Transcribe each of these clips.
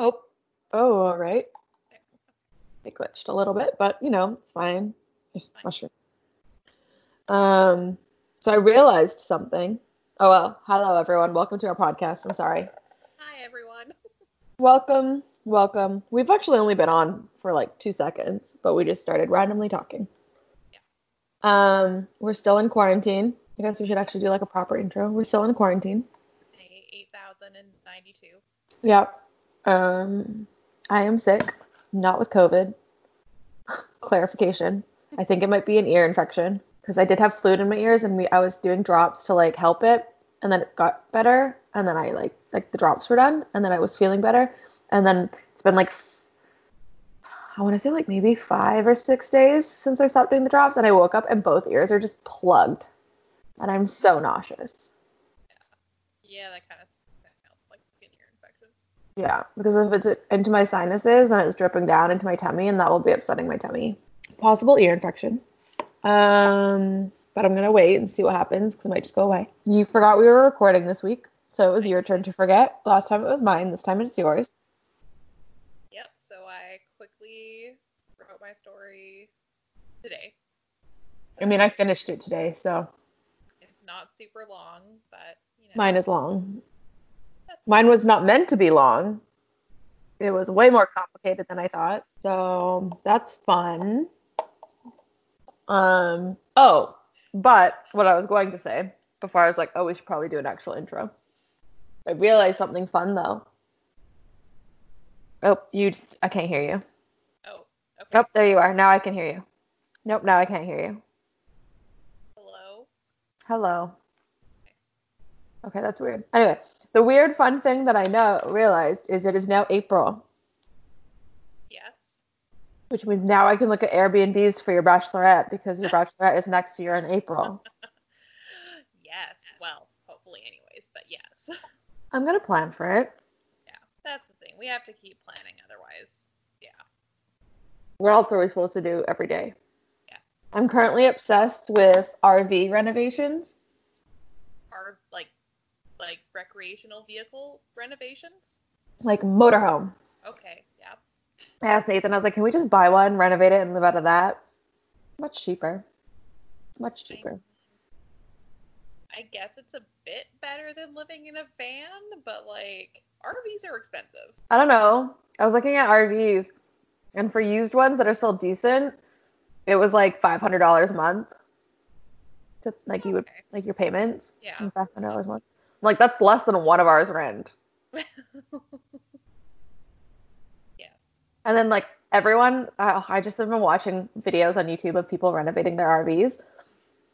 Oh, oh, all right. It glitched a little bit, but you know, it's fine. Mushroom. Um, so I realized something. Oh well, hello everyone. Welcome to our podcast. I'm sorry. Hi everyone. Welcome, welcome. We've actually only been on for like two seconds, but we just started randomly talking. Yeah. Um, we're still in quarantine. I guess we should actually do like a proper intro. We're still in quarantine. 8092. Yeah. Um, I am sick, not with COVID. Clarification. I think it might be an ear infection because I did have fluid in my ears and we, I was doing drops to like help it, and then it got better, and then I like like the drops were done, and then I was feeling better, and then it's been like I want to say like maybe five or six days since I stopped doing the drops, and I woke up and both ears are just plugged, and I'm so nauseous. Yeah, that kind of sounds like an ear infection. Yeah, because if it's into my sinuses and it's dripping down into my tummy, and that will be upsetting my tummy. Possible ear infection. Um, but I'm gonna wait and see what happens because it might just go away. You forgot we were recording this week, so it was your turn to forget. Last time it was mine. This time it's yours. Yep. So I quickly wrote my story today. I mean, I finished it today, so It's not super long, but you know. mine is long. Mine was not meant to be long. It was way more complicated than I thought. So that's fun. Um, oh, but what I was going to say before I was like, oh, we should probably do an actual intro. I realized something fun though. Oh, you just, I can't hear you. Oh, okay. Nope, there you are. Now I can hear you. Nope, now I can't hear you. Hello. Hello. Okay, that's weird. Anyway, the weird fun thing that I know realized is it is now April, Yes. which means now I can look at Airbnbs for your bachelorette because your bachelorette is next year in April. Yes. Well, hopefully, anyways, but yes. I'm gonna plan for it. yeah, that's the thing. We have to keep planning, otherwise, yeah. What else are we supposed to do every day? Yeah. I'm currently obsessed with RV renovations. Our like, like recreational vehicle renovations. Like motorhome. Okay. Yeah. I asked Nathan, I was like, can we just buy one, renovate it, and live out of that? Much cheaper. Much cheaper. I guess it's a bit better than living in a van, but like RVs are expensive. I don't know. I was looking at RVs, and for used ones that are still decent, it was like five hundred dollars a month. To like you would like your payments. Yeah. Five hundred dollars a month. Like that's less than one of ours rent. yes. And then like everyone, uh, I just have been watching videos on YouTube of people renovating their RVs,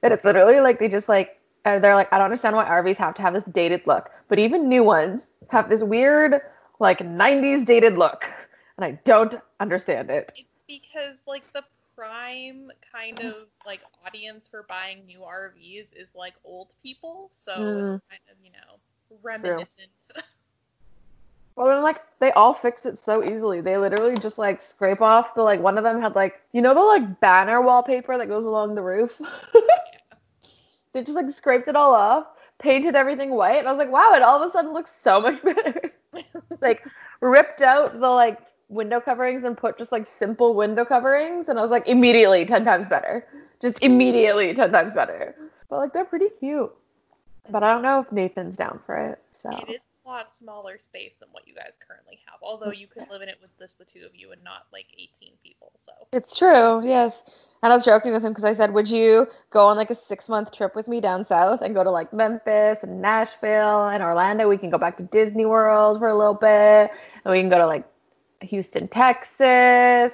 and it's literally like they just like they're like I don't understand why RVs have to have this dated look, but even new ones have this weird like '90s dated look, and I don't understand it. It's because like the prime kind of like audience for buying new RVs is like old people, so Mm. it's kind of, you know, reminiscent. Well, then like they all fix it so easily. They literally just like scrape off the like one of them had like you know the like banner wallpaper that goes along the roof. they just like scraped it all off, painted everything white, and I was like, wow, it all of a sudden looks so much better. like ripped out the like window coverings and put just like simple window coverings, and I was like immediately ten times better. Just immediately ten times better. But like they're pretty cute. But I don't know if Nathan's down for it. So It is a lot smaller space than what you guys currently have. Although you could live in it with just the two of you and not like 18 people. So It's true, yes. And I was joking with him because I said, Would you go on like a six month trip with me down south and go to like Memphis and Nashville and Orlando? We can go back to Disney World for a little bit. And we can go to like Houston, Texas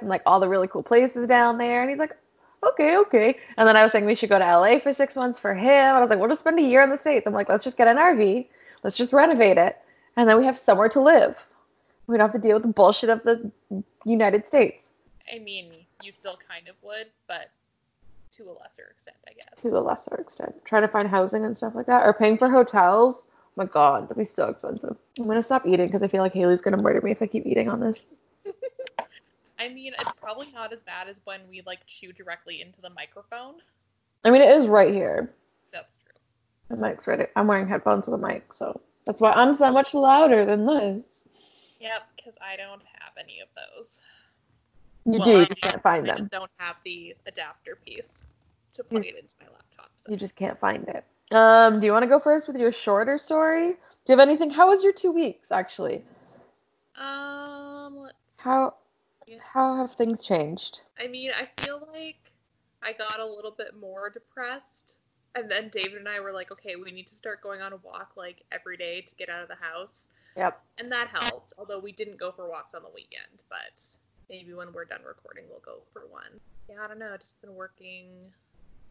and like all the really cool places down there. And he's like, Okay, okay. And then I was saying we should go to LA for six months for him. And I was like, We'll just spend a year in the States. I'm like, Let's just get an RV, let's just renovate it. And then we have somewhere to live. We don't have to deal with the bullshit of the United States. I mean, you still kind of would, but to a lesser extent, I guess. to a lesser extent. Trying to find housing and stuff like that, or paying for hotels. Oh my god, that'd be so expensive. I'm gonna stop eating because I feel like Haley's gonna murder me if I keep eating on this. I mean, it's probably not as bad as when we like chew directly into the microphone. I mean, it is right here. That's true. The mic's right. I'm wearing headphones with a mic, so that's why I'm so much louder than this. Yep, because I don't have any of those. You Well, do, you just can't find I them. just don't have the adapter piece to plug it into my laptop. So. You just can't find it. Um, do you want to go first with your shorter story? Do you have anything? How was your two weeks actually? Um, let's How how have things changed? I mean, I feel like I got a little bit more depressed. And then David and I were like, okay, we need to start going on a walk like every day to get out of the house. Yep. And that helped, although we didn't go for walks on the weekend. But maybe when we're done recording, we'll go for one. Yeah, I don't know. Just been working.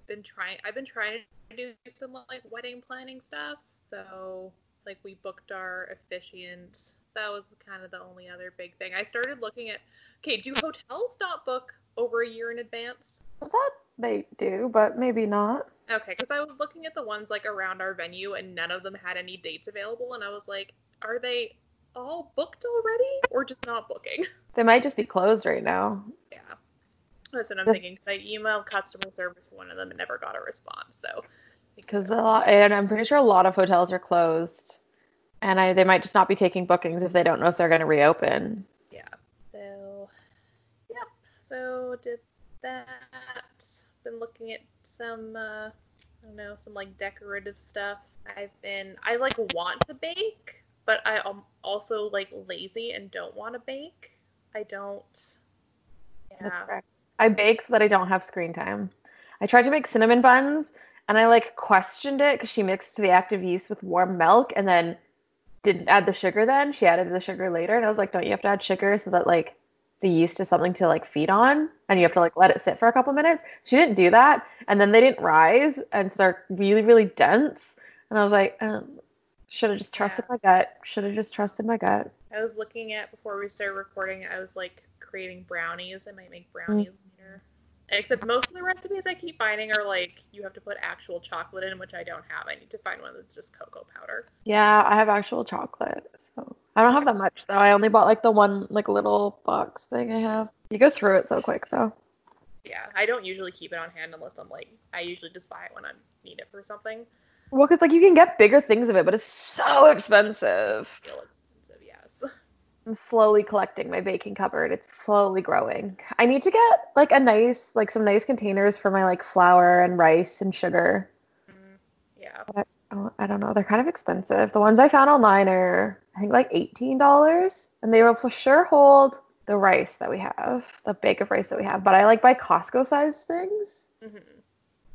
Been trying. I've been trying to do some like wedding planning stuff. So like we booked our officiant. That was kind of the only other big thing. I started looking at. Okay, do hotels not book over a year in advance? I thought they do, but maybe not. Okay, because I was looking at the ones like around our venue, and none of them had any dates available, and I was like, are they all booked already, or just not booking? They might just be closed right now. Yeah, that's what I'm Just- thinking. I emailed customer service one of them and never got a response. So Because a lot, and I'm pretty sure a lot of hotels are closed, and I they might just not be taking bookings if they don't know if they're going to reopen. yeah, so yep. So did that. Been looking at some uh, I don't know some like decorative stuff. I've been I like want to bake, but I am also like lazy and don't want to bake. I don't. Yeah. That's. I bake so that I don't have screen time. I tried to make cinnamon buns, and I like questioned it because she mixed the active yeast with warm milk, and then didn't add the sugar. Then she added the sugar later, and I was like, "Don't you have to add sugar so that like the yeast is something to like feed on, and you have to like let it sit for a couple minutes?" She didn't do that, and then they didn't rise, and so they're really really dense. And I was like, um, "Should have just trusted my gut. Should have just trusted my gut." I was looking at before we started recording. I was like creating brownies. I might make brownies later. Except most of the recipes I keep finding are like you have to put actual chocolate in, which I don't have. I need to find one that's just cocoa powder. Yeah, I have actual chocolate. So I don't have that much though. I only bought like the one like little box thing I have. You go through it so quick though. Yeah, I don't usually keep it on hand unless I'm like I usually just buy it when I need it for something. Well, because like you can get bigger things of it, but it's so expensive. Feel expensive, yes. I'm slowly collecting my baking cupboard. It's slowly growing. I need to get like a nice like some nice containers for my like flour and rice and sugar. Mm, yeah. Oh, I don't know. They're kind of expensive. The ones I found online are I think like eighteen dollars, and they will for sure hold the rice that we have, the bag of rice that we have. But I like buy Costco sized things. hmm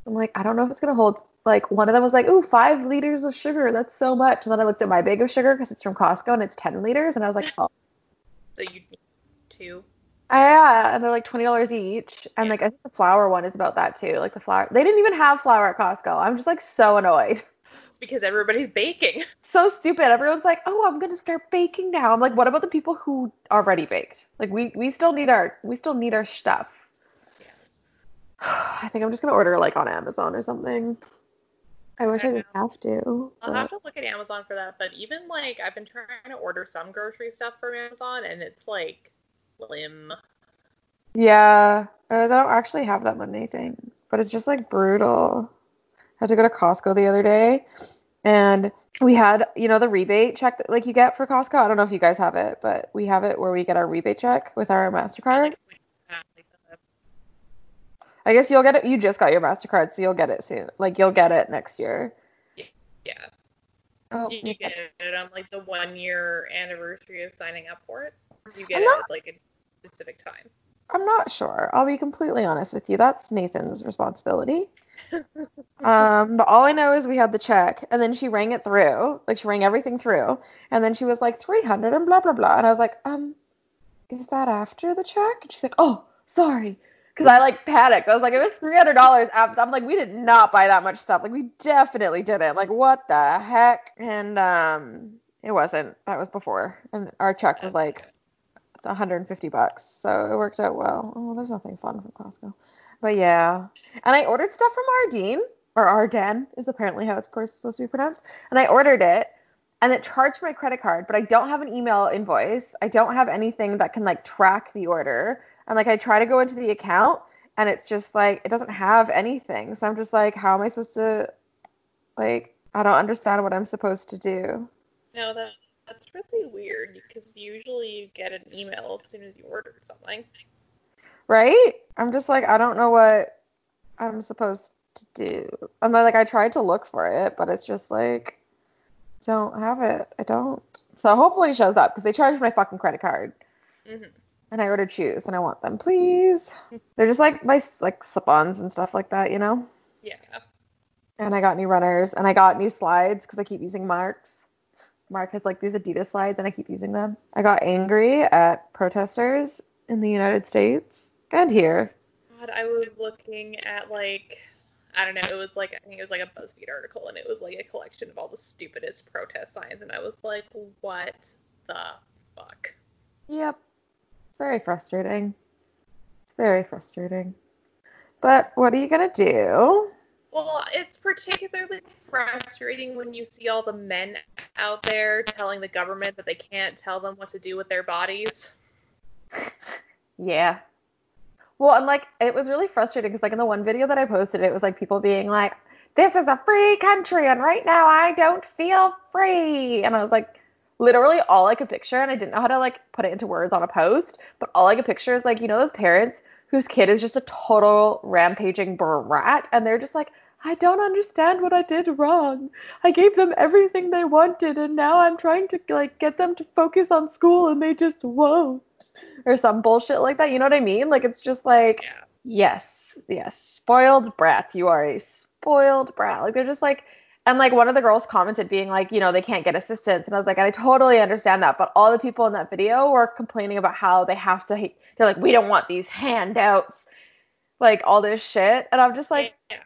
I'm like, I don't know if it's gonna hold. Like one of them was like, "Ooh, five liters of sugar. That's so much." And then I looked at my bag of sugar because it's from Costco and it's ten liters, and I was like, "Oh, So you need two. Uh, yeah." And they're like twenty dollars each. And like I think the flour one is about that too. Like the flour, they didn't even have flour at Costco. I'm just like so annoyed. It's because everybody's baking. So stupid. Everyone's like, "Oh, I'm gonna start baking now." I'm like, "What about the people who already baked? Like we we still need our we still need our stuff." Yes. I think I'm just gonna order like on Amazon or something. I wish I, I didn't have to. I'll have to look at Amazon for that, but even like I've been trying to order some grocery stuff from Amazon and it's like lim. Yeah, I don't actually have that many things, but it's just like brutal. I had to go to Costco the other day, and we had, you know, the rebate check that like you get for Costco. I don't know if you guys have it, but we have it where we get our rebate check with our Mastercard. Like, like the- I guess you'll get it. You just got your Mastercard, so you'll get it soon. Like you'll get it next year. yeah. Oh, Do you get it on like the one year anniversary of signing up for it? Or do you get I'm it at like a specific time? I'm not sure. I'll be completely honest with you. That's Nathan's responsibility. um, but all I know is we had the check, and then she rang it through. Like she rang everything through, and then she was like 300 and blah blah blah, and I was like, um, is that after the check? And she's like, oh, sorry, because I like panicked. I was like, it was 300 dollars. I'm like, we did not buy that much stuff. Like we definitely didn't. Like what the heck? And um, it wasn't. That was before, and our check was like 150 bucks. So it worked out well. Oh, there's nothing fun from Costco. But yeah. And I ordered stuff from Ardene, or Arden is apparently how it's supposed to be pronounced. And I ordered it and it charged my credit card, but I don't have an email invoice. I don't have anything that can like track the order. And like I try to go into the account and it's just like it doesn't have anything. So I'm just like, how am I supposed to like I don't understand what I'm supposed to do. No, that That's really weird because usually you get an email as soon as you order something. Right? I'm just like, I don't know what I'm supposed to do. And then, like, I tried to look for it, but it's just like, don't have it. I don't. So hopefully it shows up because they charged my fucking credit card. hmm And I ordered shoes and I want them, please. They're just like my like slip-ons and stuff like that, you know. Yeah. And I got new runners and I got new slides because I keep using Mark's. Mark has like these Adidas slides and I keep using them. I got angry at protesters in the United States and here. God, I was looking at like I don't know, it was like I think it was like a BuzzFeed article and it was like a collection of all the stupidest protest signs and I was like, what the fuck? Yep. It's very frustrating. It's very frustrating. But what are you gonna do? Well, it's particularly frustrating when you see all the men out there telling the government that they can't tell them what to do with their bodies. Yeah. Well, and like it was really frustrating because like in the one video that I posted, it was like people being like, "This is a free country, and right now I don't feel free," and I was like, literally all I could picture, and I didn't know how to like put it into words on a post, but all I could picture is like you know those parents whose kid is just a total rampaging brat, and they're just like. I don't understand what I did wrong. I gave them everything they wanted and now I'm trying to like get them to focus on school and they just won't or some bullshit like that. You know what I mean? Like it's just like Yeah. yes, yes, spoiled brat. You are a spoiled brat. Like they're just like and like one of the girls commented being like, you know, they can't get assistance. And I was like, I totally understand that. But all the people in that video were complaining about how they have to they're like, we don't want these handouts, like all this shit. And I'm just like yeah.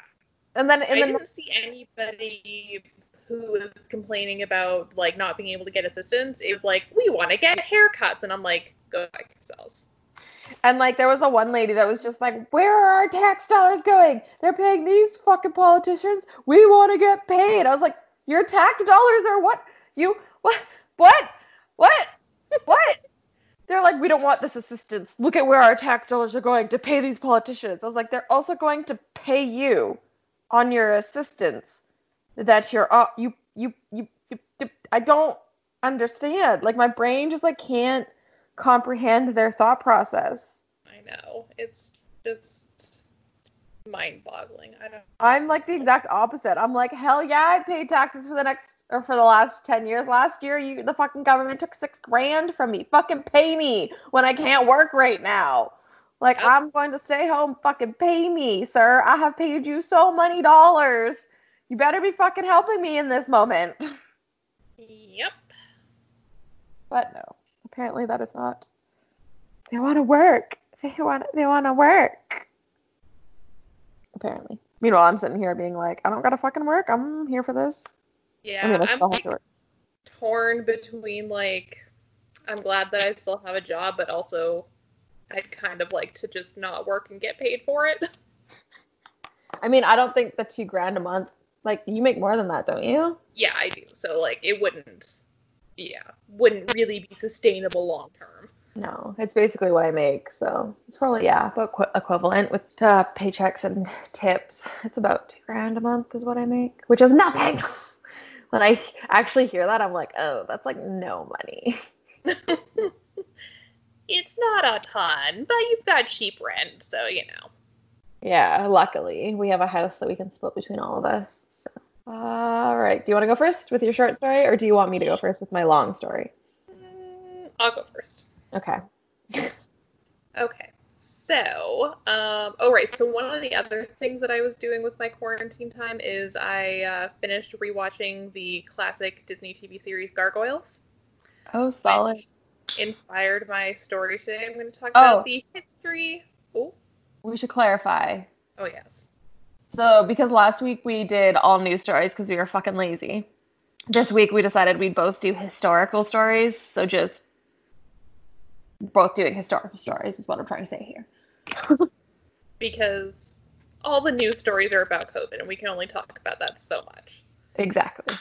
and then I and then didn't see anybody who was complaining about like not being able to get assistance. It was like, we want to get haircuts, and I'm like, go fuck yourselves. And like there was a one lady that was just like, "Where are our tax dollars going? They're paying these fucking politicians. We want to get paid." I was like, "Your tax dollars are what? You what? What? What? What?" They're like, "We don't want this assistance. Look at where our tax dollars are going to pay these politicians." I was like, "They're also going to pay you on your assistance that you're uh, you, you you you you I don't understand. Like my brain just like can't comprehend their thought process. I know it's just mind-boggling. I don't. I'm like the exact opposite. I'm like, hell yeah, I paid taxes for the next or for the last ten years. Last year, you the fucking government took six grand from me. Fucking pay me when I can't work right now. Like Yep. I'm going to stay home. Fucking pay me, sir. I have paid you so many dollars. You better be fucking helping me in this moment. Yep. But no, apparently that is not. They want to work. They want. They want to work. Apparently. Meanwhile, I'm sitting here being like, I don't gotta fucking work. I'm here for this. Yeah, I mean, I'm like, torn between like I'm glad that I still have a job, but also I'd kind of like to just not work and get paid for it. I mean, I don't think the two grand a month. Like, you make more than that, don't you? yeah, I do. So like it wouldn't yeah, wouldn't really be sustainable long term. No, it's basically what I make. So it's probably yeah, about qu- equivalent with uh, paychecks and tips. It's about two grand a month is what I make, which is nothing. when I actually hear that, I'm like, oh, that's like no money. It's not a ton, but you've got cheap rent, so you know. Yeah, luckily we have a house that we can split between all of us. All right. Do you want to go first with your short story, or do you want me to go first with my long story? Mm, I'll go first. Okay. Okay. So, um, oh right. So one of the other things that I was doing with my quarantine time is I uh, finished rewatching the classic Disney TV series Gargoyles. Oh, solid. Inspired my story today. I'm going to talk Oh. about the history. Oh, We should clarify. oh yes. So, because last week we did all news stories because we were fucking lazy. This week we decided we'd both do historical stories. So, just both doing historical stories is what I'm trying to say here. Because all the news stories are about COVID, and we can only talk about that so much. Exactly.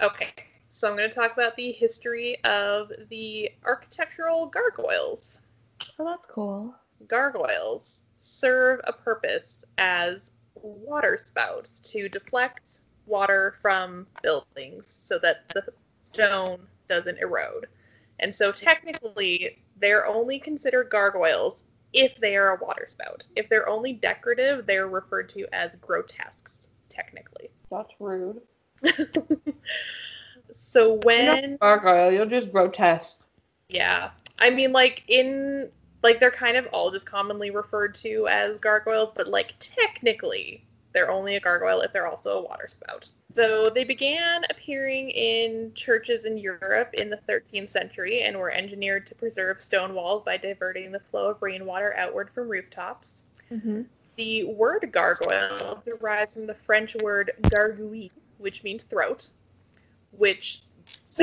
Okay, so I'm going to talk about the history of the architectural gargoyles. Oh, that's cool. Gargoyles serve a purpose as water spouts to deflect water from buildings so that the stone doesn't erode. And so technically, they're only considered gargoyles if they are a water spout. If they're only decorative, they're referred to as grotesques, technically. That's rude. so when gargoyle, you're just grotesque. Yeah. I mean like in like they're kind of all just commonly referred to as gargoyles, but like technically they're only a gargoyle if they're also a water spout. So they began appearing in churches in Europe in the 13th century and were engineered to preserve stone walls by diverting the flow of rainwater outward from rooftops. Mm-hmm. The word gargoyle derives from the French word gargouille, which means throat, which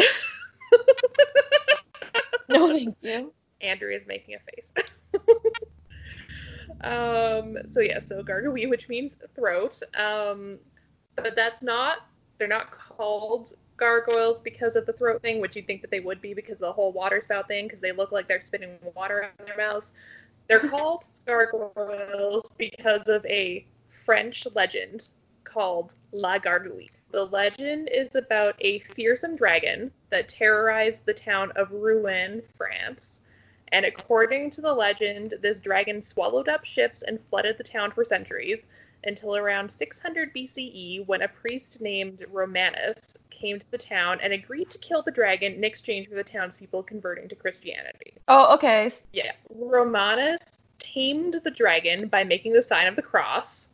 No, thank you. Andrew is making a face. um, so yeah, so gargouille, which means throat. Um, but that's not. They're not called gargoyles because of the throat thing, which you'd think that they would be because of the whole water spout thing, because they look like they're spitting water out of their mouths. They're called gargoyles because of a French legend called La Gargouille. The legend is about a fearsome dragon that terrorized the town of Rouen, France. And according to the legend, this dragon swallowed up ships and flooded the town for centuries until around 600 BCE when a priest named Romanus came to the town and agreed to kill the dragon in exchange for the townspeople converting to Christianity. Oh, okay. Yeah. Romanus tamed the dragon by making the sign of the cross.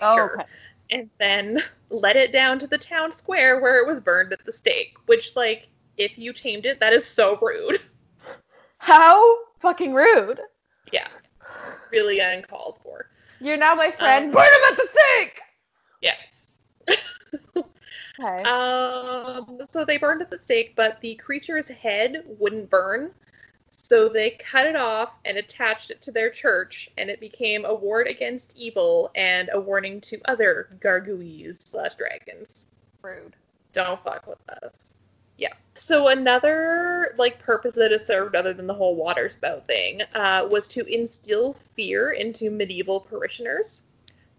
Oh, Sure. okay. And then let it down to the town square where it was burned at the stake. Which, like, if you tamed it, that is so rude. How fucking rude. Yeah. Really uncalled for. You're now my friend. Um, Burn him at the stake. Yes. Okay. Um, so they burned at the stake, but the creature's head wouldn't burn. So they cut it off and attached it to their church, and it became a ward against evil and a warning to other gargouilles slash dragons. rude. Don't fuck with us. Yeah. So another like purpose that it served, other than the whole water spout thing, uh, was to instill fear into medieval parishioners,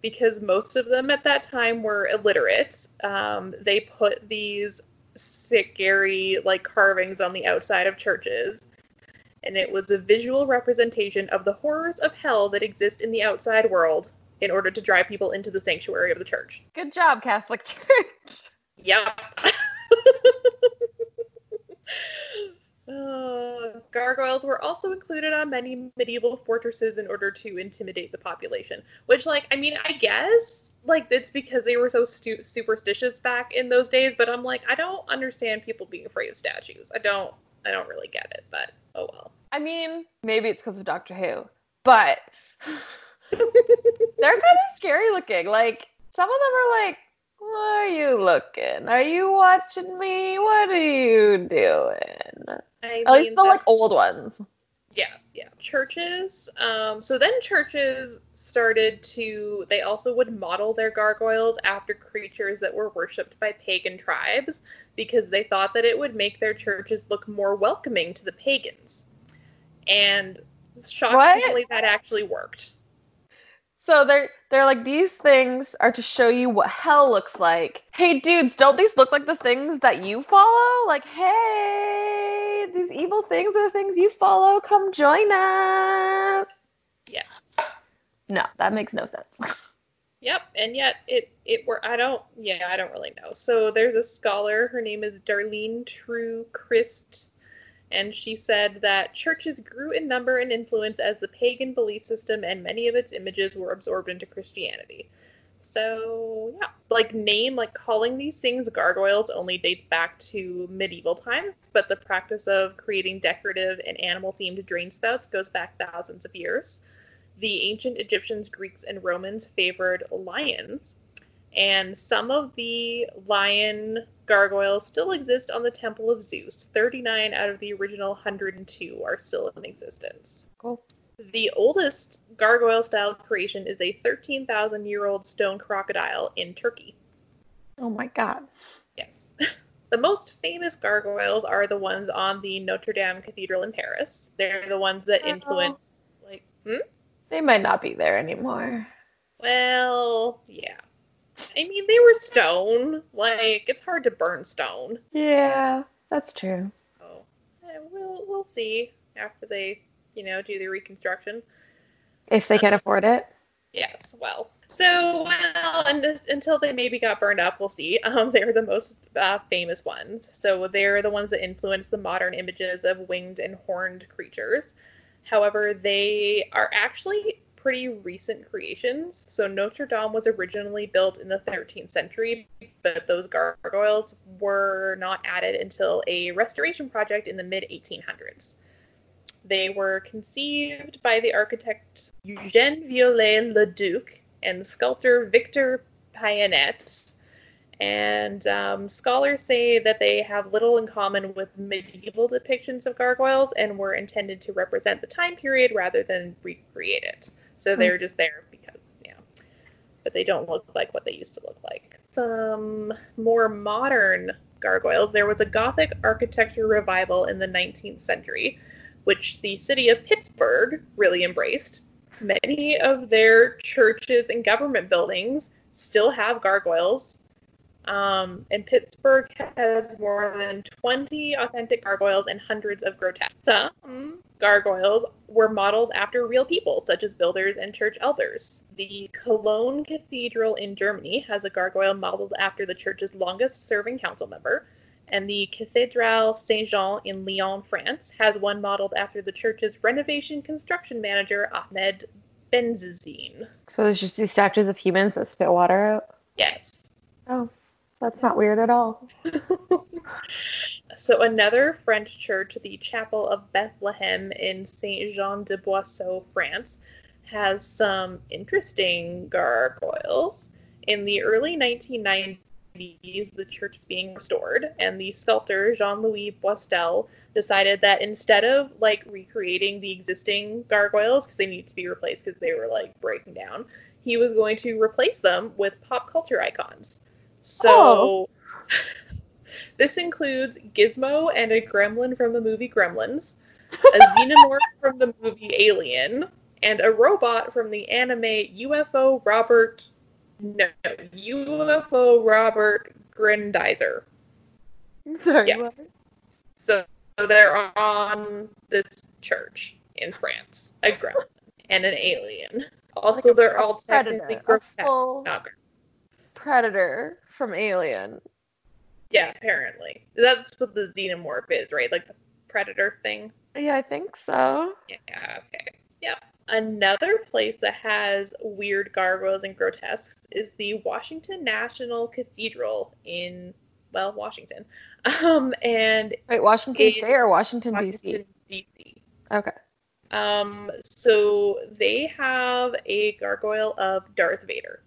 because most of them at that time were illiterate. Um, they put these scary like carvings on the outside of churches, and it was a visual representation of the horrors of hell that exist in the outside world in order to drive people into the sanctuary of the church. Good job, Catholic Church. Yep. Uh, gargoyles were also included on many medieval fortresses in order to intimidate the population. Which, like, I mean, I guess, like, it's because they were so stu- superstitious back in those days. But I'm like, I don't understand people being afraid of statues. I don't, I don't really get it. But oh well. I mean, maybe it's because of Doctor Who, but they're kind of scary looking. Like some of them are like, "What are you looking? Are you watching me? What are you doing?" I At least mean, the like old ones. Yeah, yeah. Churches. Um, so then churches started to. They also would model their gargoyles after creatures that were worshipped by pagan tribes because they thought that it would make their churches look more welcoming to the pagans. And shockingly, that actually worked. So they're they're like these things are to show you what hell looks like. Hey dudes, don't these look like the things that you follow? Like, hey, these evil things are the things you follow. Come join us. Yes. No, that makes no sense. Yep, and yet it it were I don't yeah I don't really know. So there's a scholar. Her name is Darlene Trew Crist, and she said that churches grew in number and influence as the pagan belief system and many of its images were absorbed into Christianity. So yeah, like name like calling these things gargoyles only dates back to medieval times, but the practice of creating decorative and animal themed drain spouts goes back thousands of years the ancient Egyptians, Greeks, and Romans favored lions, and some of the lion gargoyles still exist on the Temple of Zeus. 39 out of the original 102 are still in existence. Cool. The oldest gargoyle style creation is a 13,000 year old stone crocodile in Turkey. Oh my god. Yes. The most famous gargoyles are the ones on the Notre Dame Cathedral in Paris. They're the ones that influence, like, hmm? They might not be there anymore. Well, yeah. I mean, they were stone. Like, it's hard to burn stone. Yeah. That's true. So eh, we'll we'll see after they you know do the reconstruction. If they can afford it. Yes, well. So, well, and until they maybe got burned up, we'll see. Um, they're the most uh, famous ones. So they're the ones that influence the modern images of winged and horned creatures. However, they are actually pretty recent creations. So Notre Dame was originally built in the 13th century, but those gargoyles were not added until a restoration project in the mid 1800s. They were conceived by the architect Eugène Viollet-le-Duc and sculptor Victor Pyanet. And um, scholars say that they have little in common with medieval depictions of gargoyles and were intended to represent the time period rather than recreate it. So they're hmm. just there because, yeah. But they don't look like what they used to look like. Some more modern gargoyles. There was a Gothic architecture revival in the 19th century, which the city of Pittsburgh really embraced. Many of their churches and government buildings still have gargoyles. Um, and Pittsburgh has more than 20 authentic gargoyles and hundreds of grotesque. Some gargoyles were modeled after real people, such as builders and church elders. The Cologne Cathedral in Germany has a gargoyle modeled after the church's longest serving council member. And the Cathédrale Saint Jean in Lyon, France, has one modeled after the church's renovation construction manager, Ahmed Benzizine. So there's just these statues of humans that spit water out. Yes. Oh, that's not weird at all. So another French church, the Chapel of Bethlehem in Saint Jean de Boiseau, France, has some interesting gargoyles. In the early 1990s, the church was being restored, and the sculptor Jean-Louis Boistel decided that instead of like recreating the existing gargoyles because they need to be replaced because they were like breaking down, he was going to replace them with pop culture icons. So. Oh. This includes Gizmo and a gremlin from the movie Gremlins, a xenomorph from the movie Alien, and a robot from the anime UFO Robert no UFO Robert Grendizer. Sorry, Yeah. what? So, so they're on this church in France, a gremlin and an alien. Also, Like they're all predator, technically grotesque. Predator from Alien. Yeah, apparently that's what the xenomorph is, right? Like the predator thing. Yeah, I think so. Yeah, okay. Yep. Another place that has weird gargoyles and grotesques is the Washington National Cathedral in, well, Washington. Um, and Wait, Washington In State or Washington, Washington, D.C.? D.C. Okay. Um, so they have a gargoyle of Darth Vader.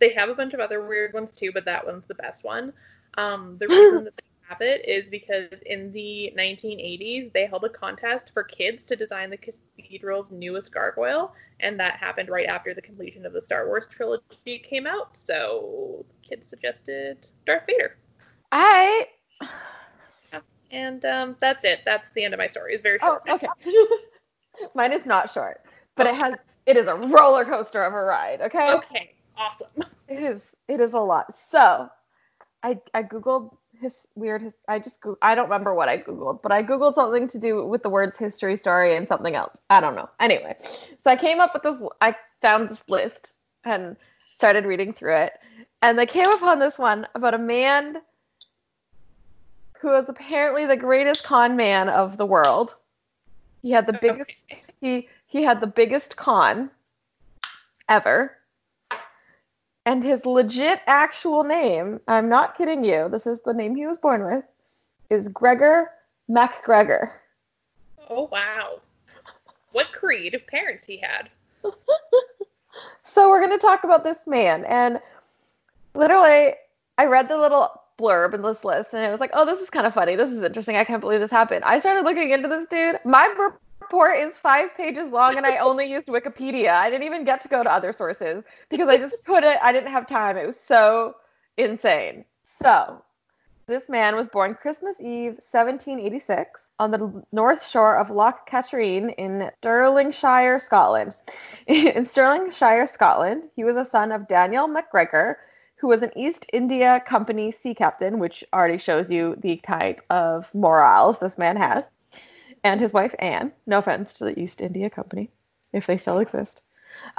They have a bunch of other weird ones too, but that one's the best one. Um, the reason that they have it is because in the 1980s they held a contest for kids to design the cathedral's newest gargoyle, and that happened right after the completion of the Star Wars trilogy came out. So kids suggested Darth Vader. I. And um, that's it. That's the end of my story. It's very Oh, short. okay. Mine is not short, but it has. It is a roller coaster of a ride. Okay. Okay, awesome. It is. It is a lot. So, I I googled his weird. His, I just I don't remember what I googled, but I googled something to do with the words history, story, and something else. I don't know. Anyway, so I came up with this. I found this list and started reading through it, and I came upon this one about a man who was apparently the greatest con man of the world. He had the oh, biggest Okay. he he had the biggest con ever and his legit actual name i'm not kidding you this is the name he was born with is gregor macgregor. Oh wow. What creative parents he had. so we're going to talk about this man and literally i read the little blurb in this list and it was like oh this is kind of funny. This is interesting. I can't believe this happened. I started looking into this dude. My report is five pages long and i only used wikipedia. I didn't even get to go to other sources because i just put it i didn't have time. It was so insane. So this man was born Christmas Eve, 1786, on the north shore of Loch Katrine in Stirlingshire, Scotland. In Stirlingshire, Scotland, he was a son of Daniel MacGregor, who was an East India Company sea captain, which already shows you the type of morals this man has, and his wife Anne. No offense to the East India Company, if they still exist.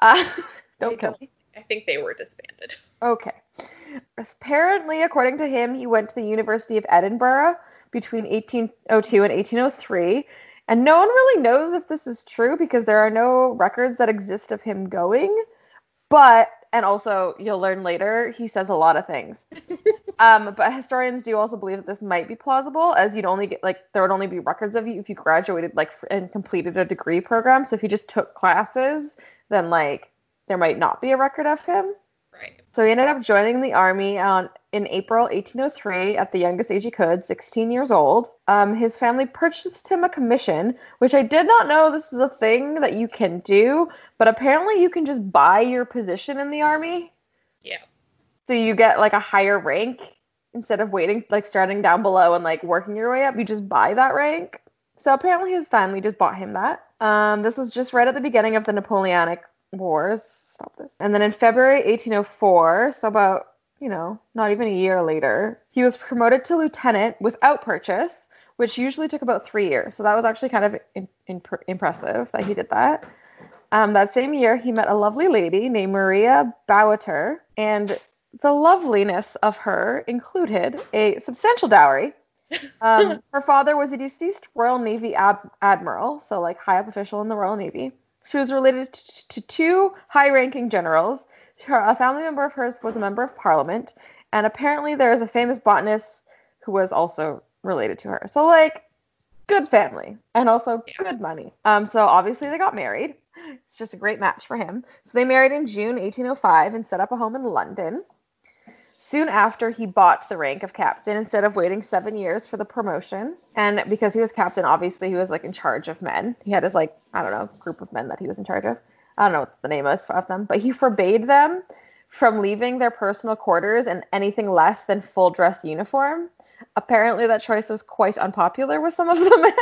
Uh, don't kill me. I think they were disbanded. Okay. Apparently, according to him, he went to the University of Edinburgh between 1802 and 1803. And no one really knows if this is true because there are no records that exist of him going. But, and also you'll learn later, he says a lot of things. um, but historians do also believe that this might be plausible, as you'd only get, like, there would only be records of you if you graduated, like, and completed a degree program. So if you just took classes, then, like, there might not be a record of him. Right. So he ended up joining the army on in April 1803 at the youngest age he could, 16 years old. Um, his family purchased him a commission, which I did not know this is a thing that you can do, but apparently you can just buy your position in the army. Yeah. So you get like a higher rank instead of waiting, like starting down below and like working your way up. You just buy that rank. So apparently his family just bought him that. Um, this was just right at the beginning of the Napoleonic Wars. Stop this. And then in February 1804, so about you know, not even a year later, he was promoted to lieutenant without purchase, which usually took about three years. So that was actually kind of in, in, impressive that he did that. Um, that same year, he met a lovely lady named Maria Bowater, and the loveliness of her included a substantial dowry. Um, her father was a deceased Royal Navy ab- admiral, so like high up official in the Royal Navy. She was related to, to two high-ranking generals, her, a family member of hers was a member of parliament, and apparently there is a famous botanist who was also related to her. So like, good family and also good money. Um, so obviously they got married. It's just a great match for him. So they married in June 1805 and set up a home in London. Soon after, he bought the rank of captain instead of waiting seven years for the promotion. And because he was captain, obviously he was like in charge of men. He had his like I don't know group of men that he was in charge of. I don't know what the name is of them, but he forbade them from leaving their personal quarters in anything less than full dress uniform. Apparently, that choice was quite unpopular with some of the men.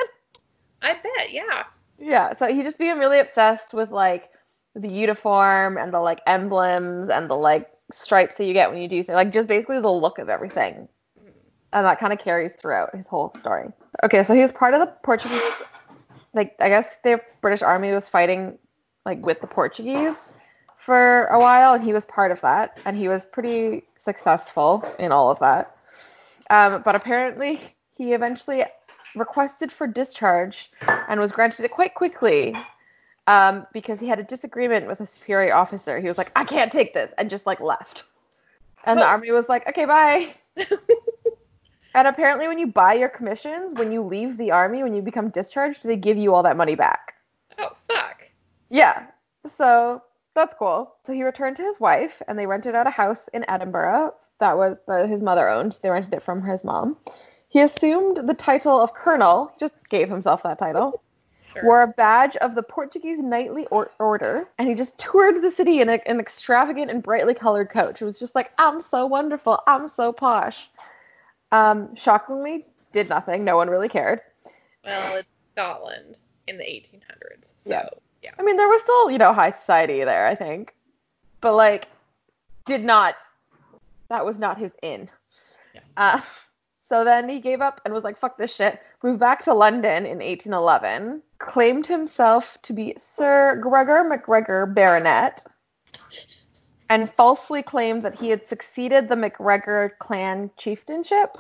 I bet, yeah. yeah, so he just became really obsessed with like the uniform and the like emblems and the like stripes that you get when you do things, like just basically the look of everything. Mm-hmm. And that kind of carries throughout his whole story. Okay, so he was part of the Portuguese, like I guess the British Army was fighting like with the Portuguese for a while, and he was part of that, and he was pretty successful in all of that. Um, but apparently, he eventually requested for discharge and was granted it quite quickly um, because he had a disagreement with a superior officer. He was like, "I can't take this," and just like left. And the army was like, "Okay, bye." and apparently, when you buy your commissions, when you leave the army, when you become discharged, they give you all that money back. Oh, fuck. Yeah. So that's cool. So he returned to his wife and they rented out a house in Edinburgh that was that his mother owned. They rented it from his mom. He assumed the title of colonel, just gave himself that title, Sure. wore a badge of the Portuguese Knightly or- Order, and he just toured the city in a, an extravagant and brightly colored coach. It was just like, I'm so wonderful. I'm so posh. Um, shockingly, did nothing. No one really cared. Well, it's Scotland in the 1800s. So, Yeah. Yeah. I mean, there was still, you know, high society there, I think. But, like, did not, that was not his in. Yeah. Uh, so then he gave up and was like, fuck this shit. Moved back to London in 1811. Claimed himself to be Sir Gregor MacGregor Baronet. And falsely claimed that he had succeeded the MacGregor clan chieftainship.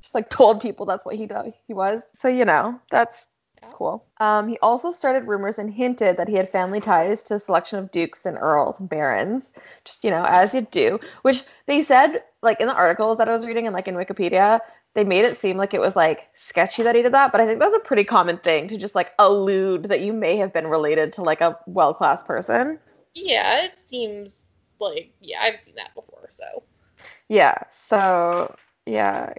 Just like told people that's what he do- he was. So, you know, that's Cool. Um, he also started rumors and hinted that he had family ties to a selection of dukes and earls and barons, just you know, as you do. Which they said, like in the articles that I was reading and like in Wikipedia, they made it seem like it was like sketchy that he did that. But I think that's a pretty common thing to just like allude that you may have been related to like a well class person. Yeah, it seems like, yeah, I've seen that before. So, Yeah. So yeah.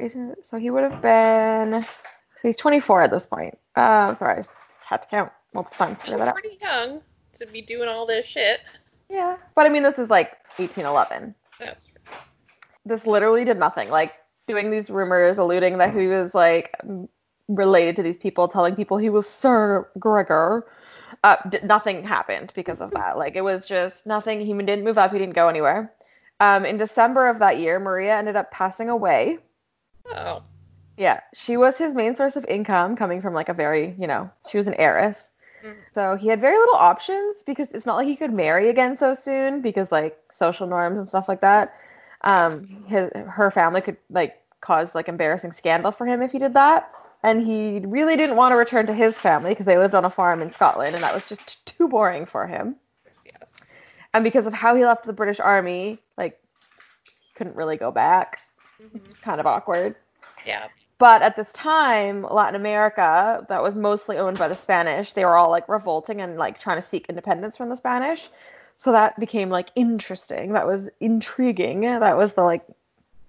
So he would have been. So he's 24 at this point. Uh, sorry, I just had to count multiple times to figure that he's out. pretty young to be doing all this shit. Yeah. But I mean, this is like 1811. That's true. This literally did nothing. Like doing these rumors, alluding that he was like related to these people, telling people he was Sir Gregor. Uh, d- nothing happened because of that. Like it was just nothing. He didn't move up. He didn't go anywhere. Um, in December of that year, Maria ended up passing away. Oh. Yeah, she was his main source of income, coming from like a very, you know, she was an heiress. Mhm. So he had very little options because it's not like he could marry again so soon because like social norms and stuff like that. Um, his her family could like cause like embarrassing scandal for him if he did that, and he really didn't want to return to his family because they lived on a farm in Scotland, and that was just too boring for him. Yes. And because of how he left the British Army, like he couldn't really go back. Mhm. It's kind of awkward. Yeah. But at this time, Latin America, that was mostly owned by the Spanish, they were all like revolting and like trying to seek independence from the Spanish. So that became like interesting. That was intriguing. That was the like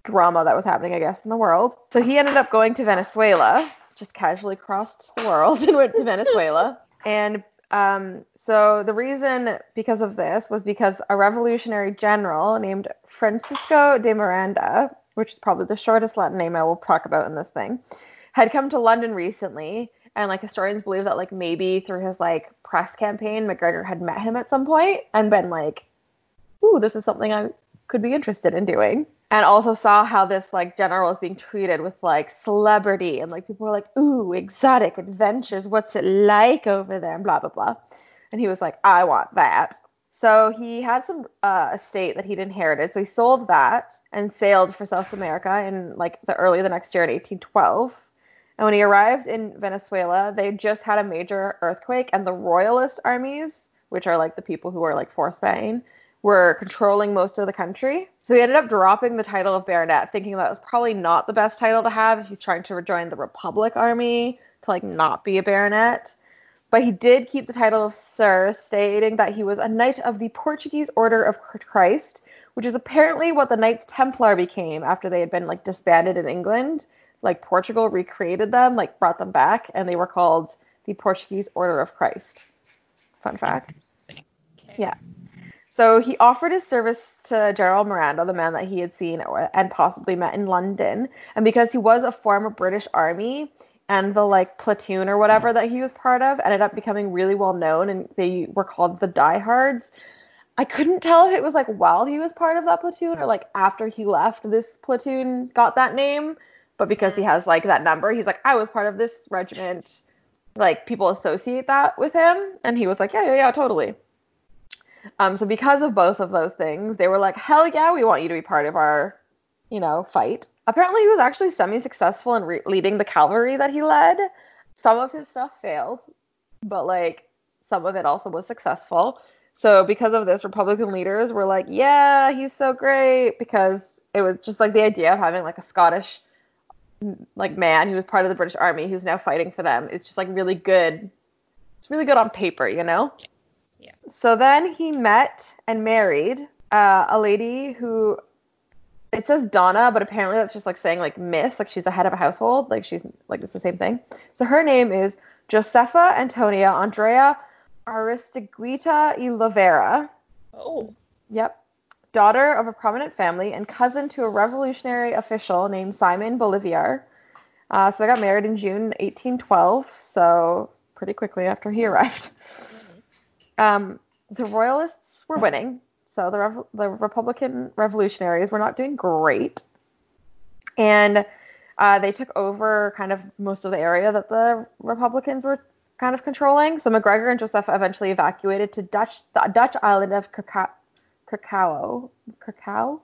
drama that was happening, I guess, in the world. So he ended up going to Venezuela, just casually crossed the world and went to Venezuela. And um, so the reason because of this was because a revolutionary general named Francisco de Miranda, which is probably the shortest Latin name I will talk about in this thing, had come to London recently. And like historians believe that like maybe through his like press campaign, MacGregor had met him at some point and been like, "Ooh, this is something I could be interested in doing." And also saw how this like general was being treated with like celebrity and like people were like, "Ooh, exotic adventures. What's it like over there?" and blah blah blah. And he was like, "I want that." So he had some uh, estate that he'd inherited. So he sold that and sailed for South America in like the early the next year in 1812. And when he arrived in Venezuela, they just had a major earthquake, and the royalist armies, which are like the people who are like for Spain, were controlling most of the country. So he ended up dropping the title of baronet, thinking that was probably not the best title to have if he's trying to rejoin the Republic Army to like not be a baronet. But he did keep the title of Sir, stating that he was a knight of the Portuguese Order of Christ, which is apparently what the Knights Templar became after they had been like disbanded in England. Like Portugal recreated them, like brought them back, and they were called the Portuguese Order of Christ. Fun fact. Yeah. So he offered his service to General Miranda, the man that he had seen and possibly met in London. And because he was a former British Army and the like platoon or whatever that he was part of ended up becoming really well known and they were called the diehards. I couldn't tell if it was like while he was part of that platoon or like after he left this platoon got that name. But because he has like that number, he's like, I was part of this regiment. Like people associate that with him. And he was like, Yeah, yeah, yeah, totally. Um, so because of both of those things, they were like, hell yeah, we want you to be part of our, you know, fight. Apparently, he was actually semi-successful in re- leading the cavalry that he led. Some of his stuff failed, but like some of it also was successful. So because of this, Republican leaders were like, yeah, he's so great because it was just like the idea of having like a Scottish like man who was part of the British Army who's now fighting for them is just like really good. It's really good on paper, you know? Yeah. So then he met and married uh, a lady who it says Donna, but apparently that's just like saying like Miss, like she's the head of a household, like she's like it's the same thing. So her name is Josefa Antonia Andrea Aristeguieta y Lovera. Oh. Yep. Daughter of a prominent family and cousin to a revolutionary official named Simon Bolivar. Uh, so they got married in June 1812, so pretty quickly after he arrived. Um, the royalists were winning, so the the Republican revolutionaries were not doing great, and uh, they took over kind of most of the area that the Republicans were kind of controlling. So MacGregor and Joseph eventually evacuated to Dutch the Dutch island of Curaçao. Curaçao, Curaçao,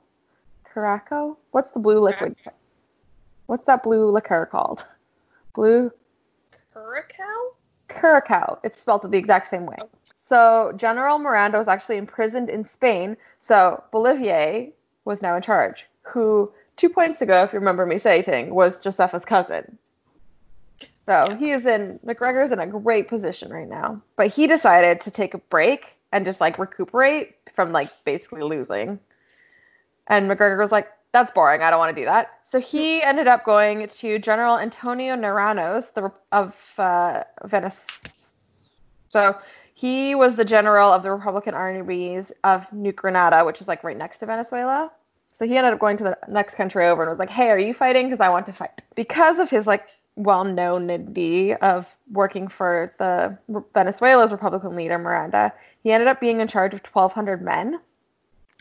Curaçao. What's the blue liquid? What's that blue liquor called? Blue Curacao? Curacao. It's spelled the exact same way. So General Miranda was actually imprisoned in Spain. So Bolivar was now in charge, who two points ago, if you remember me stating, was Josefa's cousin. So he is in MacGregor's in a great position right now. But he decided to take a break and just like recuperate from like basically losing. And MacGregor was like, that's boring. I don't want to do that. So he ended up going to General Antonio Naranos the, of uh, Venice. So he was the general of the Republican armies of New Granada, which is like right next to Venezuela. So he ended up going to the next country over and was like, "Hey, are you fighting? Because I want to fight." Because of his like well-knownity of working for the Venezuela's Republican leader Miranda, he ended up being in charge of 1,200 men.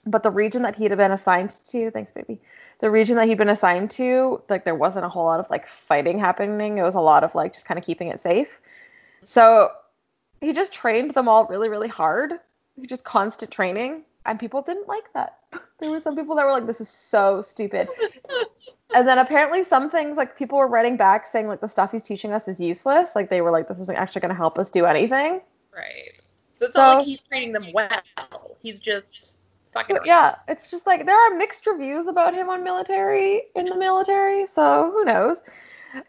but the region that he'd been assigned to, thanks, baby. The region that he'd been assigned to, like there wasn't a whole lot of like fighting happening. It was a lot of like just kind of keeping it safe. So he just trained them all really, really hard. Just constant training. And people didn't like that. There were some people that were like, this is so stupid. and then apparently some things like people were writing back saying like the stuff he's teaching us is useless. Like they were like, this isn't actually gonna help us do anything. Right. So it's so, not like he's training them well. He's just fucking Yeah, it's just like there are mixed reviews about him on military in the military, so who knows.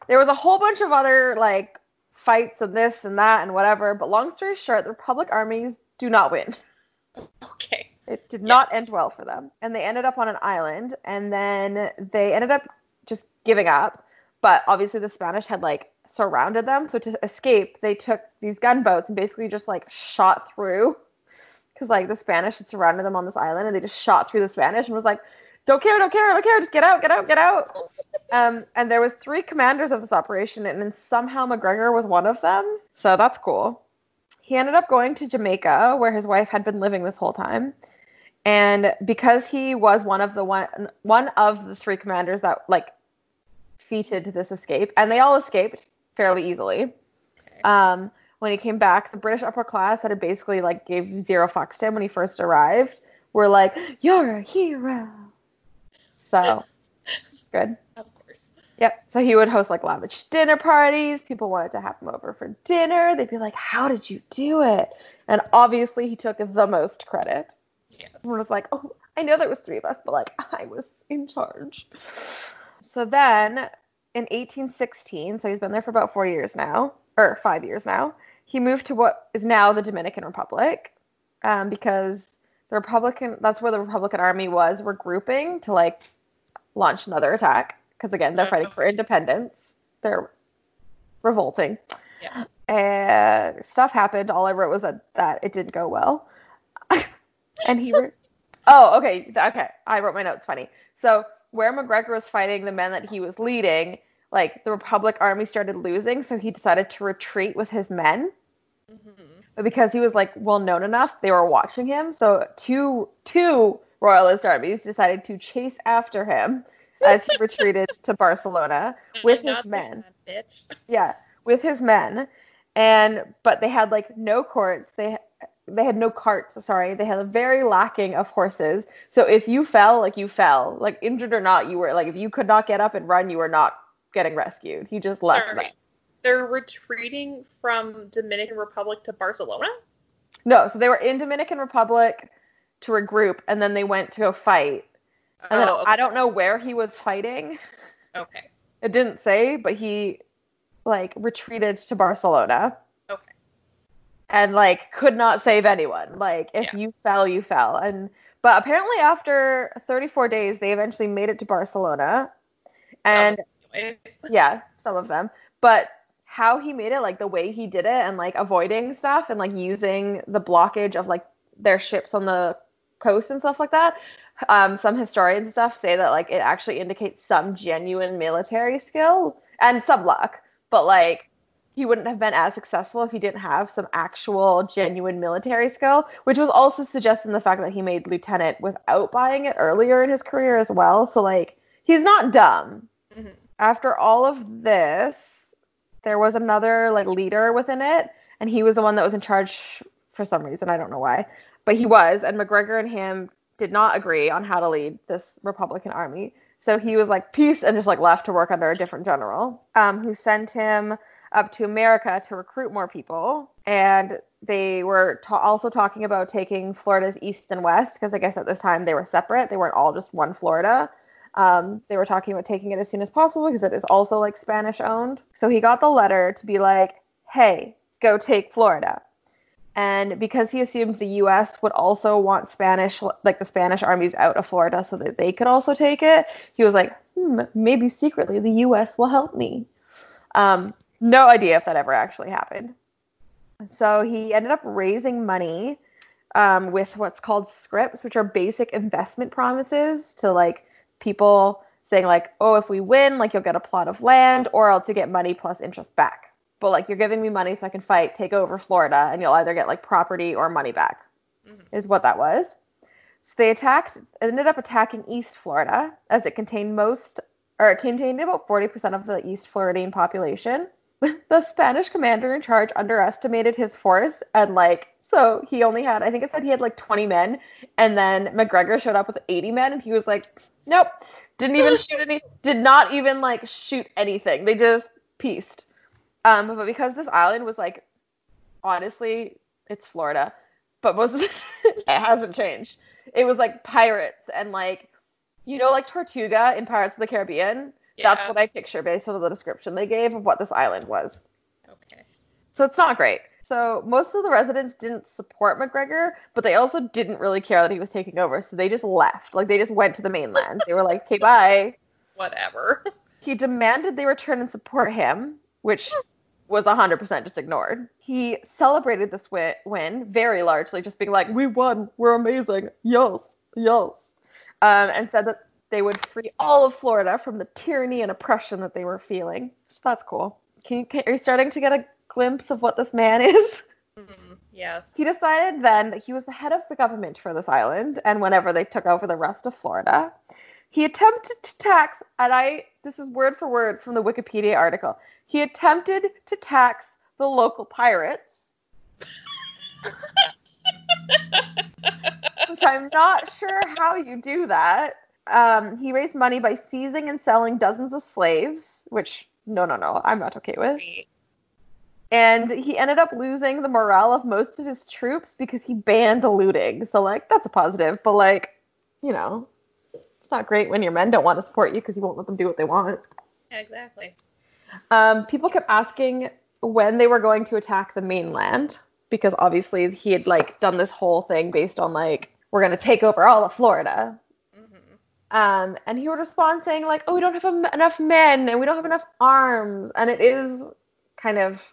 There was a whole bunch of other like fights and this and that and whatever, but long story short, the Republic armies do not win. Okay. It did yeah. not end well for them. And they ended up on an island and then they ended up just giving up. But obviously the Spanish had like surrounded them. So to escape, they took these gunboats and basically just like shot through because like the Spanish had surrounded them on this island and they just shot through the Spanish and was like, don't care, don't care, don't care, just get out, get out, get out. Um, and there was three commanders of this operation and then somehow MacGregor was one of them. So that's cool. He ended up going to Jamaica where his wife had been living this whole time and because he was one of the one one of the three commanders that like feated this escape and they all escaped fairly easily um, when he came back the british upper class that had basically like gave zero fucks to him when he first arrived were like you're a hero so good. Of course. Yep. So he would host like lavish dinner parties. People wanted to have him over for dinner. They'd be like how did you do it? And obviously he took the most credit. Yes. Everyone was like, oh, I know there was three of us, but like I was in charge. So then in 1816, so he's been there for about four years now, or five years now, he moved to what is now the Dominican Republic um, because the Republican, that's where the Republican Army was regrouping to like launch another attack. Because again, they're fighting for independence. They're revolting. Yeah. And stuff happened. All I wrote was that, that it didn't go well and he re- oh okay okay i wrote my notes funny so where macgregor was fighting the men that he was leading like the republic army started losing so he decided to retreat with his men mm-hmm. but because he was like well known enough they were watching him so two two royalist armies decided to chase after him as he retreated to barcelona with his men. yeah with his men. And but they had like no courts. They they had no carts sorry. They had a very lacking of horses. So if you fell like you fell. Like injured or not you were like if you could not get up and run you were not getting rescued. He just left Sorry. they're retreating from dominican republic to barcelona? No so they were in dominican republic to regroup and then they went to go fight and oh, then okay. i don't know where he was fighting okay it didn't say but he like retreated to barcelona Okay. and like could not save anyone. Like if yeah. you fell, you fell. And but apparently after 34 days, they eventually made it to Barcelona. And yeah, some of them. But how he made it, like the way he did it, and like avoiding stuff, and like using the blockage of like their ships on the coast and stuff like that. Um, some historians and stuff say that like it actually indicates some genuine military skill and some luck, but like he wouldn't have been as successful if he didn't have some actual genuine military skill, which was also suggested in the fact that he made lieutenant without buying it earlier in his career as well. So like he's not dumb. Mm-hmm. After all of this, there was another like leader within it, and he was the one that was in charge for some reason. I don't know why, but he was, and MacGregor and him did not agree on how to lead this Republican army. So he was like peace and just like left to work under a different general, um, who sent him up to America to recruit more people. And they were ta- also talking about taking Florida's east and west because I guess at this time they were separate. They weren't all just one Florida. Um, they were talking about taking it as soon as possible because it is also like Spanish owned. So he got the letter to be like, hey, go take Florida. And because he assumed the US would also want Spanish, like the Spanish armies out of Florida so that they could also take it, he was like, hmm, maybe secretly the US will help me. Um, no idea if that ever actually happened. So he ended up raising money um, with what's called scrips, which are basic investment promises to like people saying like, oh, if we win, like you'll get a plot of land, or else you get money plus interest back. But like you're giving me money so I can fight, take over Florida, and you'll either get like property or money back. Mm-hmm. Is what that was. So they attacked, ended up attacking East Florida as it contained most, or it contained about 40% of the East Floridian population. The Spanish commander in charge underestimated his force and, like, so he only had, I think it said he had like 20 men. And then MacGregor showed up with 80 men and he was like, nope, didn't even shoot any, did not even like shoot anything. They just pieced. Um, but because this island was like, honestly, it's Florida, but most of it, it hasn't changed. It was like pirates and like, you know, like Tortuga in Pirates of the Caribbean. That's what I picture based on the description they gave of what this island was. Okay. So it's not great. So most of the residents didn't support MacGregor, but they also didn't really care that he was taking over. So they just left. Like they just went to the mainland. They were like, okay, bye. Whatever. He demanded they return and support him, which was 100% just ignored. He celebrated this win very largely, just being like, we won. We're amazing. Yes. Yes. Um, and said that they would free all of Florida from the tyranny and oppression that they were feeling. So that's cool. Can you, can, are you starting to get a glimpse of what this man is? Mm, yes. He decided then that he was the head of the government for this island, and whenever they took over the rest of Florida, he attempted to tax, and I, this is word for word from the Wikipedia article, he attempted to tax the local pirates, which I'm not sure how you do that. Um, he raised money by seizing and selling dozens of slaves, which, no, no, no, I'm not okay with. And he ended up losing the morale of most of his troops because he banned looting. So, like, that's a positive. But, like, you know, it's not great when your men don't want to support you because you won't let them do what they want. Exactly. Um, people kept asking when they were going to attack the mainland because obviously he had, like, done this whole thing based on, like, we're going to take over all of Florida. hmm Um, and he would respond saying, like, oh, we don't have em- enough men and we don't have enough arms. And it is kind of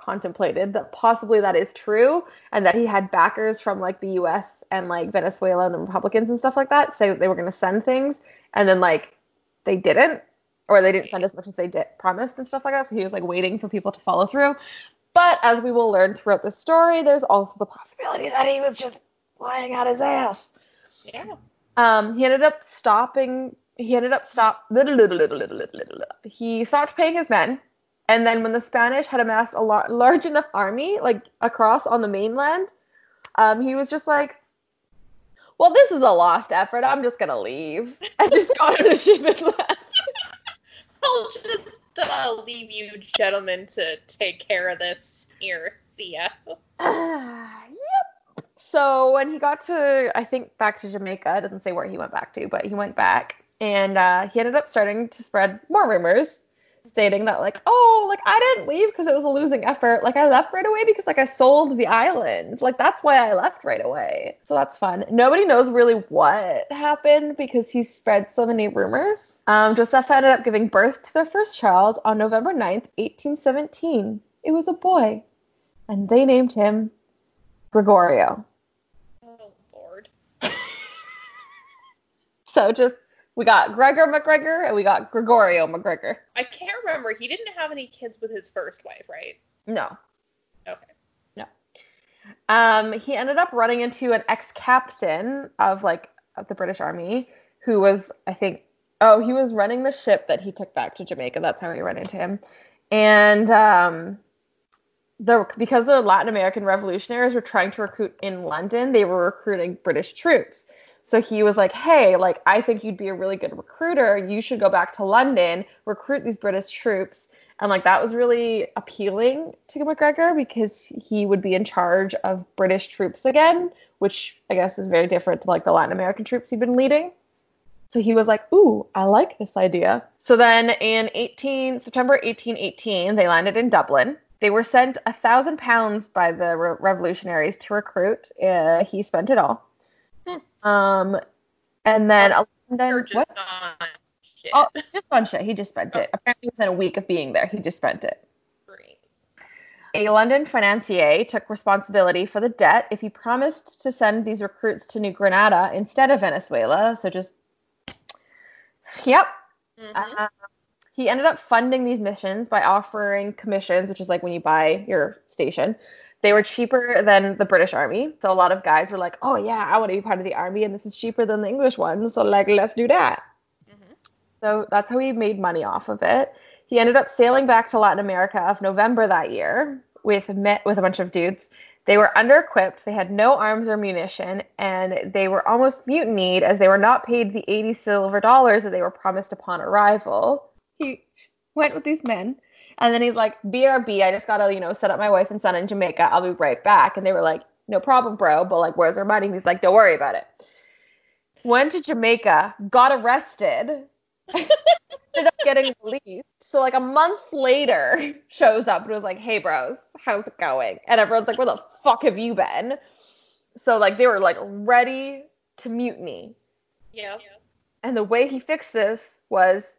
contemplated that possibly that is true and that he had backers from like the US and like Venezuela and the Republicans and stuff like that say that they were going to send things and then like they didn't or they didn't send as much as they did promised and stuff like that so he was like waiting for people to follow through but as we will learn throughout the story there's also the possibility that he was just lying out his ass Yeah. um, he ended up stopping. He ended up stop. He stopped paying his men, and then when the Spanish had amassed a lar- large enough army, like across on the mainland, um, he was just like, "Well, this is a lost effort. I'm just gonna leave," and just got on a ship and left. I'll just uh, leave you gentlemen to take care of this here. See ya. yep. So when he got to, I think back to Jamaica, doesn't say where he went back to, but he went back, and uh, he ended up starting to spread more rumors, stating that like, oh, like I didn't leave because it was a losing effort. Like I left right away because like I sold the island. Like that's why I left right away. So that's fun. Nobody knows really what happened because he spread so many rumors. Um, Josepha ended up giving birth to their first child on November 9th, 1817. It was a boy, and they named him Gregorio. Oh Lord. So just we got Gregor MacGregor and we got Gregorio MacGregor. I can't remember. He didn't have any kids with his first wife, right? No. Okay. No. Um, he ended up running into an ex-captain of like of the British Army who was, I think, oh, he was running the ship that he took back to Jamaica. That's how he ran into him. And um, the because the Latin American revolutionaries were trying to recruit in London, they were recruiting British troops. So he was like, "Hey, like I think you'd be a really good recruiter. You should go back to London, recruit these British troops." And like that was really appealing to MacGregor because he would be in charge of British troops again, which I guess is very different to like the Latin American troops he'd been leading. So he was like, "Ooh, I like this idea." So then in 18 September 1818, they landed in Dublin. They were sent a thousand pounds by the re- revolutionaries to recruit. Uh, he spent it all. Um, and then a London, just not shit. Oh, just on shit. He just spent it. Apparently, within a week of being there, he just spent it. Great. A London financier took responsibility for the debt if he promised to send these recruits to New Granada instead of Venezuela. So just, yep. Mhm. Uh, he ended up funding these missions by offering commissions, which is like when you buy your station, They were cheaper than the British Army. So a lot of guys were like, oh, yeah, I want to be part of the Army, and this is cheaper than the English one. So, like, let's do that. Mhm. So that's how he made money off of it. He ended up sailing back to Latin America of November that year with met with a bunch of dudes. They were under equipped, they had no arms or munition, and they were almost mutinied as they were not paid the 80 silver dollars that they were promised upon arrival. He went with these men, and then he's like, BRB, I just gotta, you know, set up my wife and son in Jamaica. I'll be right back. And they were like, No problem, bro, but like, where's our money? And he's like, Don't worry about it. Went to Jamaica, got arrested, ended up getting released. So like a month later, shows up and was like, "Hey, bros, how's it going?" And everyone's like, "Where the fuck have you been?" So like they were like ready to mutiny, Yeah. and the way he fixed this was,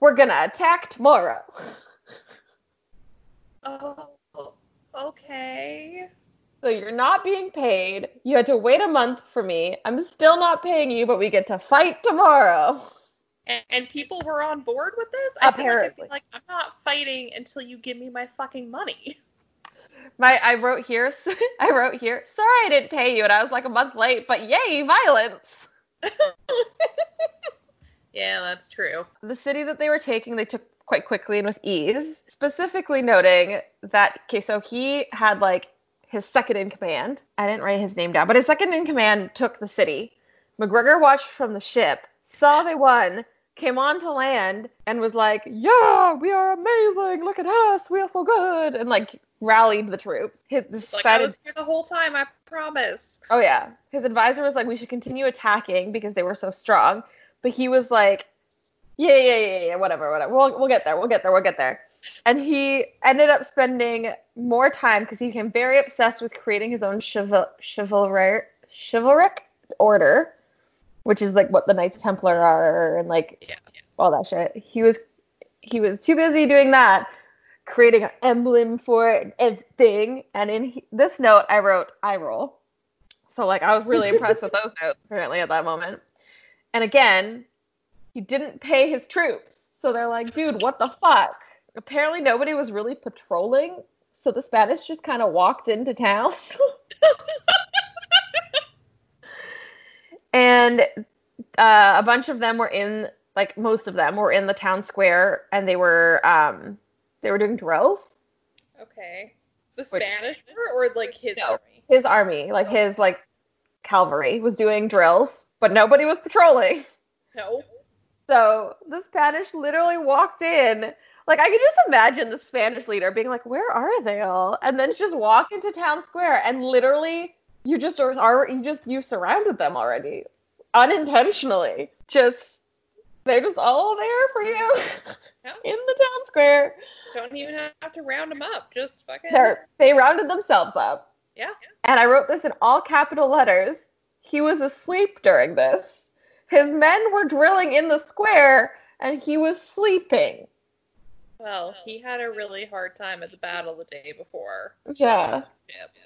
"We're gonna attack tomorrow." Oh, okay. So you're not being paid. You had to wait a month for me. I'm still not paying you, but we get to fight tomorrow. And, and people were on board with this. I like, Apparently. be like I'm not fighting until you give me my fucking money. My I wrote here. I wrote here. Sorry, I didn't pay you, and I was like a month late. But yay, violence! Yeah, that's true. The city that they were taking, they took quite quickly and with ease. Specifically noting that, okay, so he had like his second in command. I didn't write his name down, but his second in command took the city. MacGregor watched from the ship, saw they won, came on to land, and was like, "Yeah, we are amazing! Look at us, we are so good!" and like rallied the troops. His, this Like I was here the whole time. I promise. Oh yeah. His advisor was like, we should continue attacking because they were so strong. But he was like, yeah, yeah, yeah, yeah, whatever, whatever. We'll we'll get there. We'll get there. We'll get there. And he ended up spending more time because he became very obsessed with creating his own chival- chivalry chivalric order, which is like what the Knights Templar are and like Yeah. all that shit. He was he was too busy doing that, creating an emblem for it and everything. And in he- this note, I wrote "I roll." So like I was really impressed with those notes apparently at that moment. And again, he didn't pay his troops, so they're like, "Dude, what the fuck?" Apparently, nobody was really patrolling, so the Spanish just kind of walked into town. and uh, a bunch of them were in like most of them were in the town square and they were um they were doing drills Okay. The Which- Spanish were, or like his No. army? his army like his like cavalry was doing drills but nobody was patrolling No. So the spanish literally walked in like i could just imagine the spanish leader being like where are they all and then just walk into town square and literally you just are are- you just you surrounded them already unintentionally just they're just all there for you Yeah. in the town square Don't even have to round them up. Just fucking. They're, they rounded themselves up. Yeah. And I wrote this in all capital letters. He was asleep during this. His men were drilling in the square and he was sleeping. Well, he had a really hard time at the battle the day before. Yeah.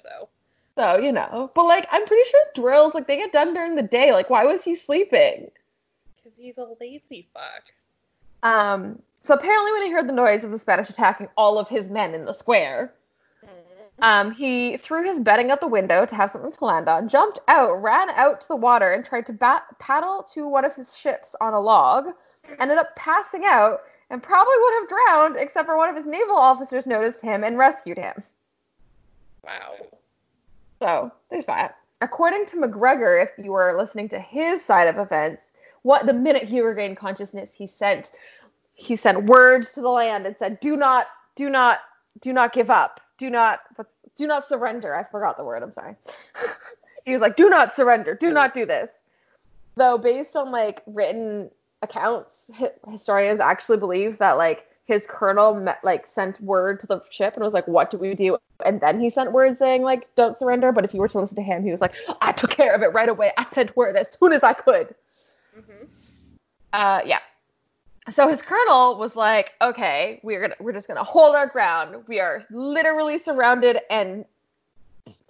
So. So, you know. But like I'm pretty sure drills like they get done during the day. Like why was he sleeping? Because he's a lazy fuck. Um so apparently when he heard the noise of the Spanish attacking all of his men in the square, Um, he threw his bedding out the window to have something to land on, jumped out, ran out to the water, and tried to bat- paddle to one of his ships on a log. Ended up passing out and probably would have drowned, except for one of his naval officers noticed him and rescued him. Wow. So there's that. According to MacGregor, if you were listening to his side of events, what the minute he regained consciousness, he sent he sent words to the land and said, "Do not, do not, do not give up. Do not, do not surrender." I forgot the word. I'm sorry. he was like, "Do not surrender. Do not do this." Though, based on like written accounts, hi- historians actually believe that like his colonel met, like sent word to the ship and was like, "What do we do?" And then he sent word saying like, "Don't surrender." But if you were to listen to him, he was like, "I took care of it right away. I sent word as soon as I could." hmm Uh, yeah. So his colonel was like, "Okay, we're gonna we're just gonna hold our ground. We are literally surrounded and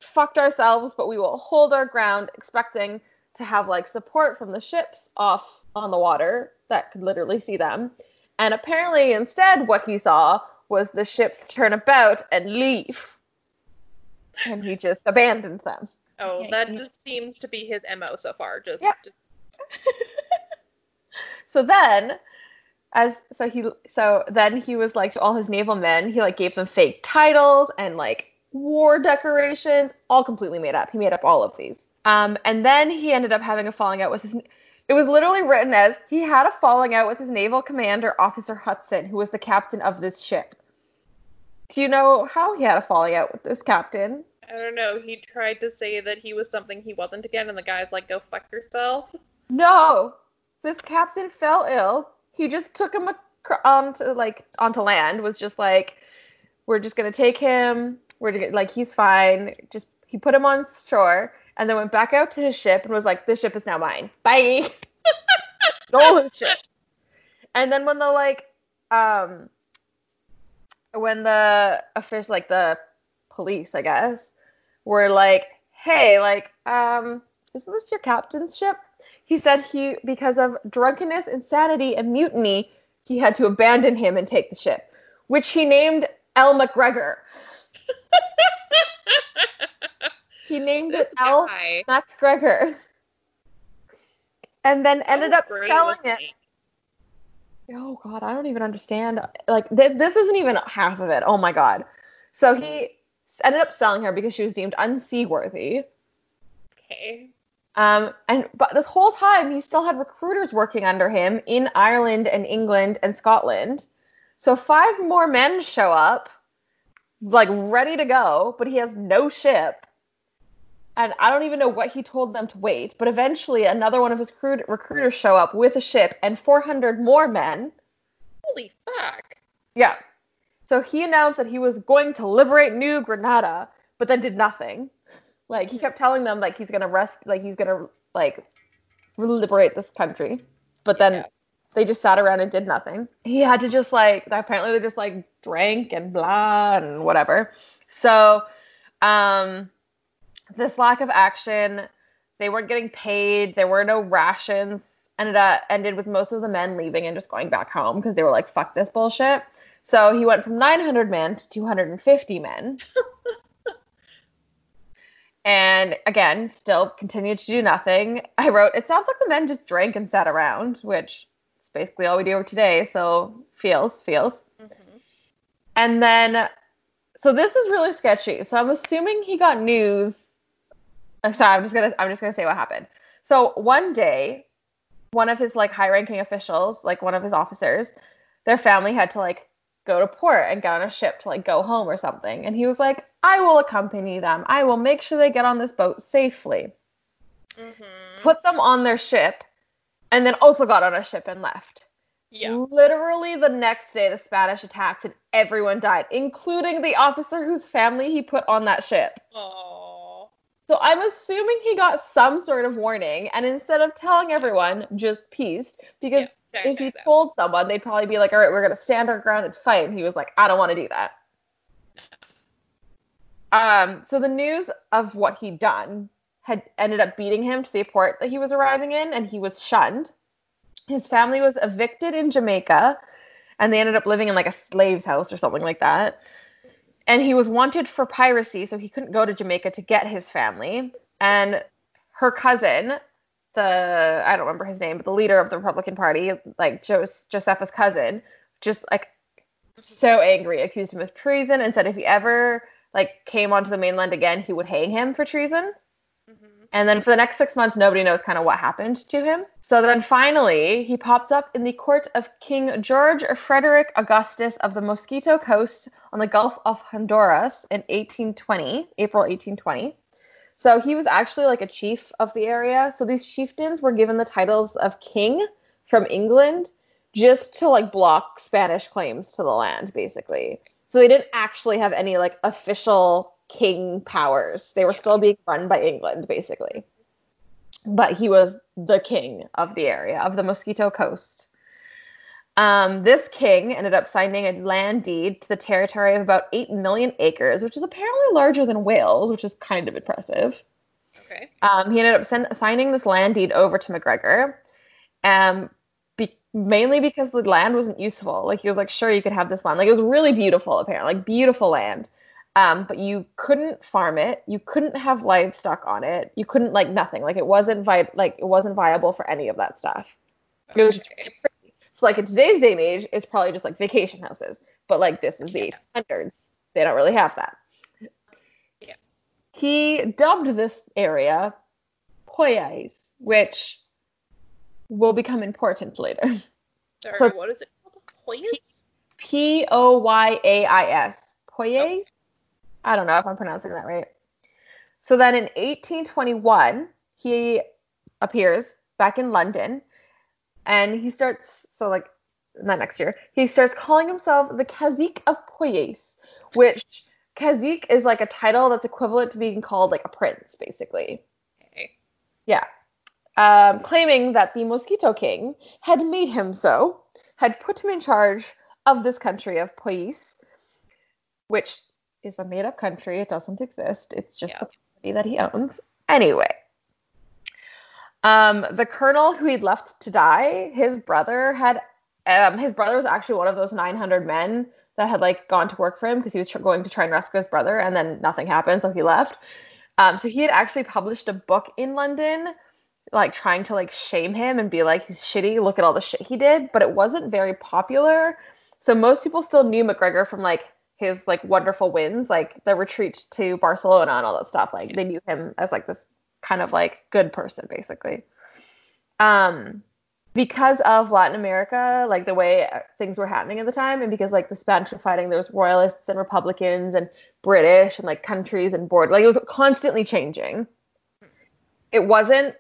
fucked ourselves, but we will hold our ground, expecting to have like support from the ships off on the water that could literally see them." And apparently, instead, what he saw was the ships turn about and leave. and he just abandoned them. Oh, that just seems to be his mo so far. Just, Yep. just So then, as so he so then he was like to all his naval men, he like gave them fake titles and like war decorations, all completely made up. He made up all of these. Um, and then he ended up having a falling out with his. It was literally written as he had a falling out with his naval commander, Officer Hudson, who was the captain of this ship. Do you know how he had a falling out with this captain? I don't know. He tried to say that he was something he wasn't again, and the guy's like, "Go fuck yourself." No, this captain fell ill. He just took him onto like onto land. Was just like, we're just gonna take him. We're gonna, like he's fine. Just he put him on shore and then went back out to his ship and was like, this ship is now mine. Bye. Stolen ship. And then when the like, um, when the official like the police, I guess, were like, hey, like, um, isn't this your captain's ship? He said he, because of drunkenness, insanity, and mutiny, he had to abandon him and take the ship, which he named L. MacGregor. He named this it L. guy. MacGregor. And then ended up selling it. Oh God, I don't even understand. Like th- this isn't even half of it. Oh my God. So he mm. ended up selling her because she was deemed unseaworthy. Okay. Um, and but this whole time he still had recruiters working under him in Ireland and England and Scotland. So five more men show up, like ready to go, but he has no ship. And I don't even know what he told them to wait. But eventually, another one of his recruit- recruiters show up with a ship and 400 more men. Holy fuck. Yeah. So he announced that he was going to liberate New Granada, but then did nothing. Like he kept telling them like he's gonna rest like he's gonna like liberate this country. But then Yeah. they just sat around and did nothing. He had to just like apparently they just like drank and blah and whatever. So um this lack of action, they weren't getting paid, there were no rations, ended up ended with most of the men leaving and just going back home because they were like, fuck this bullshit. So he went from 900 men to 250 men. and again, still continued to do nothing. I wrote, it sounds like the men just drank and sat around, which is basically all we do today. So feels, feels. Mhm. And then, so this is really sketchy. So I'm assuming he got news. uh, Sorry, I'm just gonna I'm just gonna say what happened. So one day, one of his like high-ranking officials, like one of his officers, their family had to like go to port and get on a ship to like go home or something. And he was like, I will accompany them. I will make sure they get on this boat safely. Mhm. Put them on their ship, and then also got on a ship and left. Yeah. Literally the next day, the Spanish attacked and everyone died, including the officer whose family he put on that ship. Oh. So I'm assuming he got some sort of warning, and instead of telling everyone, just pieced. Because if he told someone, they'd probably be like, "All right, we're gonna stand our ground and fight." And he was like, "I don't want to do that." Um. So the news of what he'd done had ended up beating him to the port that he was arriving in, and he was shunned. His family was evicted in Jamaica, and they ended up living in like a slave's house or something like that. And he was wanted for piracy, so he couldn't go to Jamaica to get his family. And her cousin, the I don't remember his name, but the leader of the Republican Party, like Jos- Josefa's cousin, just like so angry, accused him of treason, and said if he ever like came onto the mainland again, he would hang him for treason. Mhm. And then for the next six months, nobody knows kind of what happened to him. So then finally, he popped up in the court of King George Frederick Augustus of the Mosquito Coast on the Gulf of Honduras in 1820, April 1820. So he was actually like a chief of the area. So these chieftains were given the titles of king from England just to like block Spanish claims to the land, basically. So they didn't actually have any like official king powers. They were still being run by England, basically. But he was the king of the area, of the Mosquito Coast. Um, this king ended up signing a land deed to the territory of about 8 million acres, which is apparently larger than Wales, which is kind of impressive. Okay. Um, he ended up sen- signing this land deed over to MacGregor, um, be- mainly because the land wasn't useful. Like he was like, sure, you could have this land. Like it was really beautiful, apparently, like beautiful land. Um, but you couldn't farm it. You couldn't have livestock on it. You couldn't like nothing. Like it wasn't vi- like it wasn't viable for any of that stuff. It was just Okay. So like in today's day and age, it's probably just like vacation houses. But like this is the Yeah. 1800s. They don't really have that. Yeah. He dubbed this area Poyais, which will become important later. Sorry, So- what is it called? Hoyas? P O Y A I S. Poyais? I don't know if I'm pronouncing that right. So then in 1821, he appears back in London and he starts, so like not next year, he starts calling himself the Cazique of Poyais, which Cazique is like a title that's equivalent to being called like a prince, basically. Okay. Yeah. Um, claiming that the Mosquito King had made him so, had put him in charge of this country of Poyais, which is a made up country. It doesn't exist. It's just Yeah. the property that he owns. Anyway. Um, the colonel who he'd left to die, his brother had, um, his brother was actually one of those 900 men that had like gone to work for him because he was tr- going to try and rescue his brother, and then nothing happened, so he left. Um, so he had actually published a book in London, like trying to like shame him and be like he's shitty. Look at all the shit he did, but it wasn't very popular. So most people still knew MacGregor from like his like wonderful wins, like the retreat to Barcelona and all that stuff. Like they knew him as like this kind of like good person, basically. Um, because of Latin America, like the way uh, things were happening at the time, and because like the Spanish were fighting, there was royalists and Republicans and British and like countries and board, like it was constantly changing. It wasn't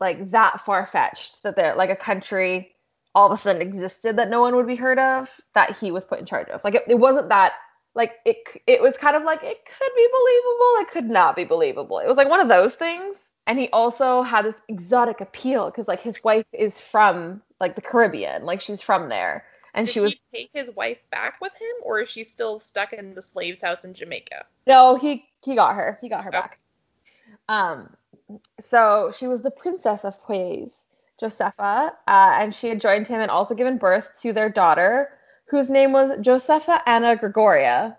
like that far fetched that there like a country all of a sudden existed that no one would be heard of that he was put in charge of. Like it, it wasn't that like it it was kind of like it could be believable, it could not be believable. It was like one of those things. And he also had this exotic appeal because like his wife is from like the Caribbean, like she's from there, and Did she was he take his wife back with him, or is she still stuck in the slave's house in Jamaica? No, he he got her. He got her back. Um, so she was the princess of Poyais, Josepha, uh, and she had joined him and also given birth to their daughter, whose name was Josepha Anna Gregoria.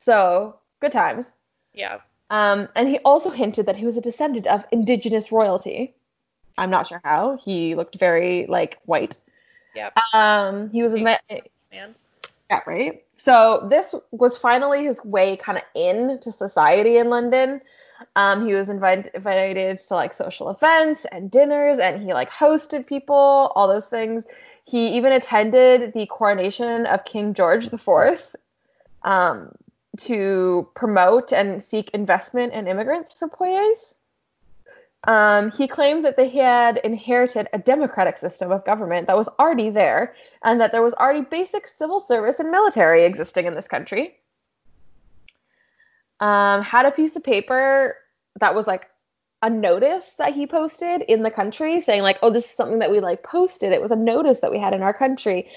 So good times. Yeah. Um, and he also hinted that he was a descendant of indigenous royalty. I'm not sure how. He looked very like white. Yeah. Um, he was a Man. yeah, right. So this was finally his way kind of in to society in London. Um, he was invited invited to like social events and dinners, and he like hosted people, all those things. He even attended the coronation of King George IV um, to promote and seek investment in immigrants for Poyais. Um, he claimed that they had inherited a democratic system of government that was already there, and that there was already basic civil service and military existing in this country. Um, had a piece of paper that was like a notice that he posted in the country saying like, "Oh, this is something that we like posted." It was a notice that we had in our country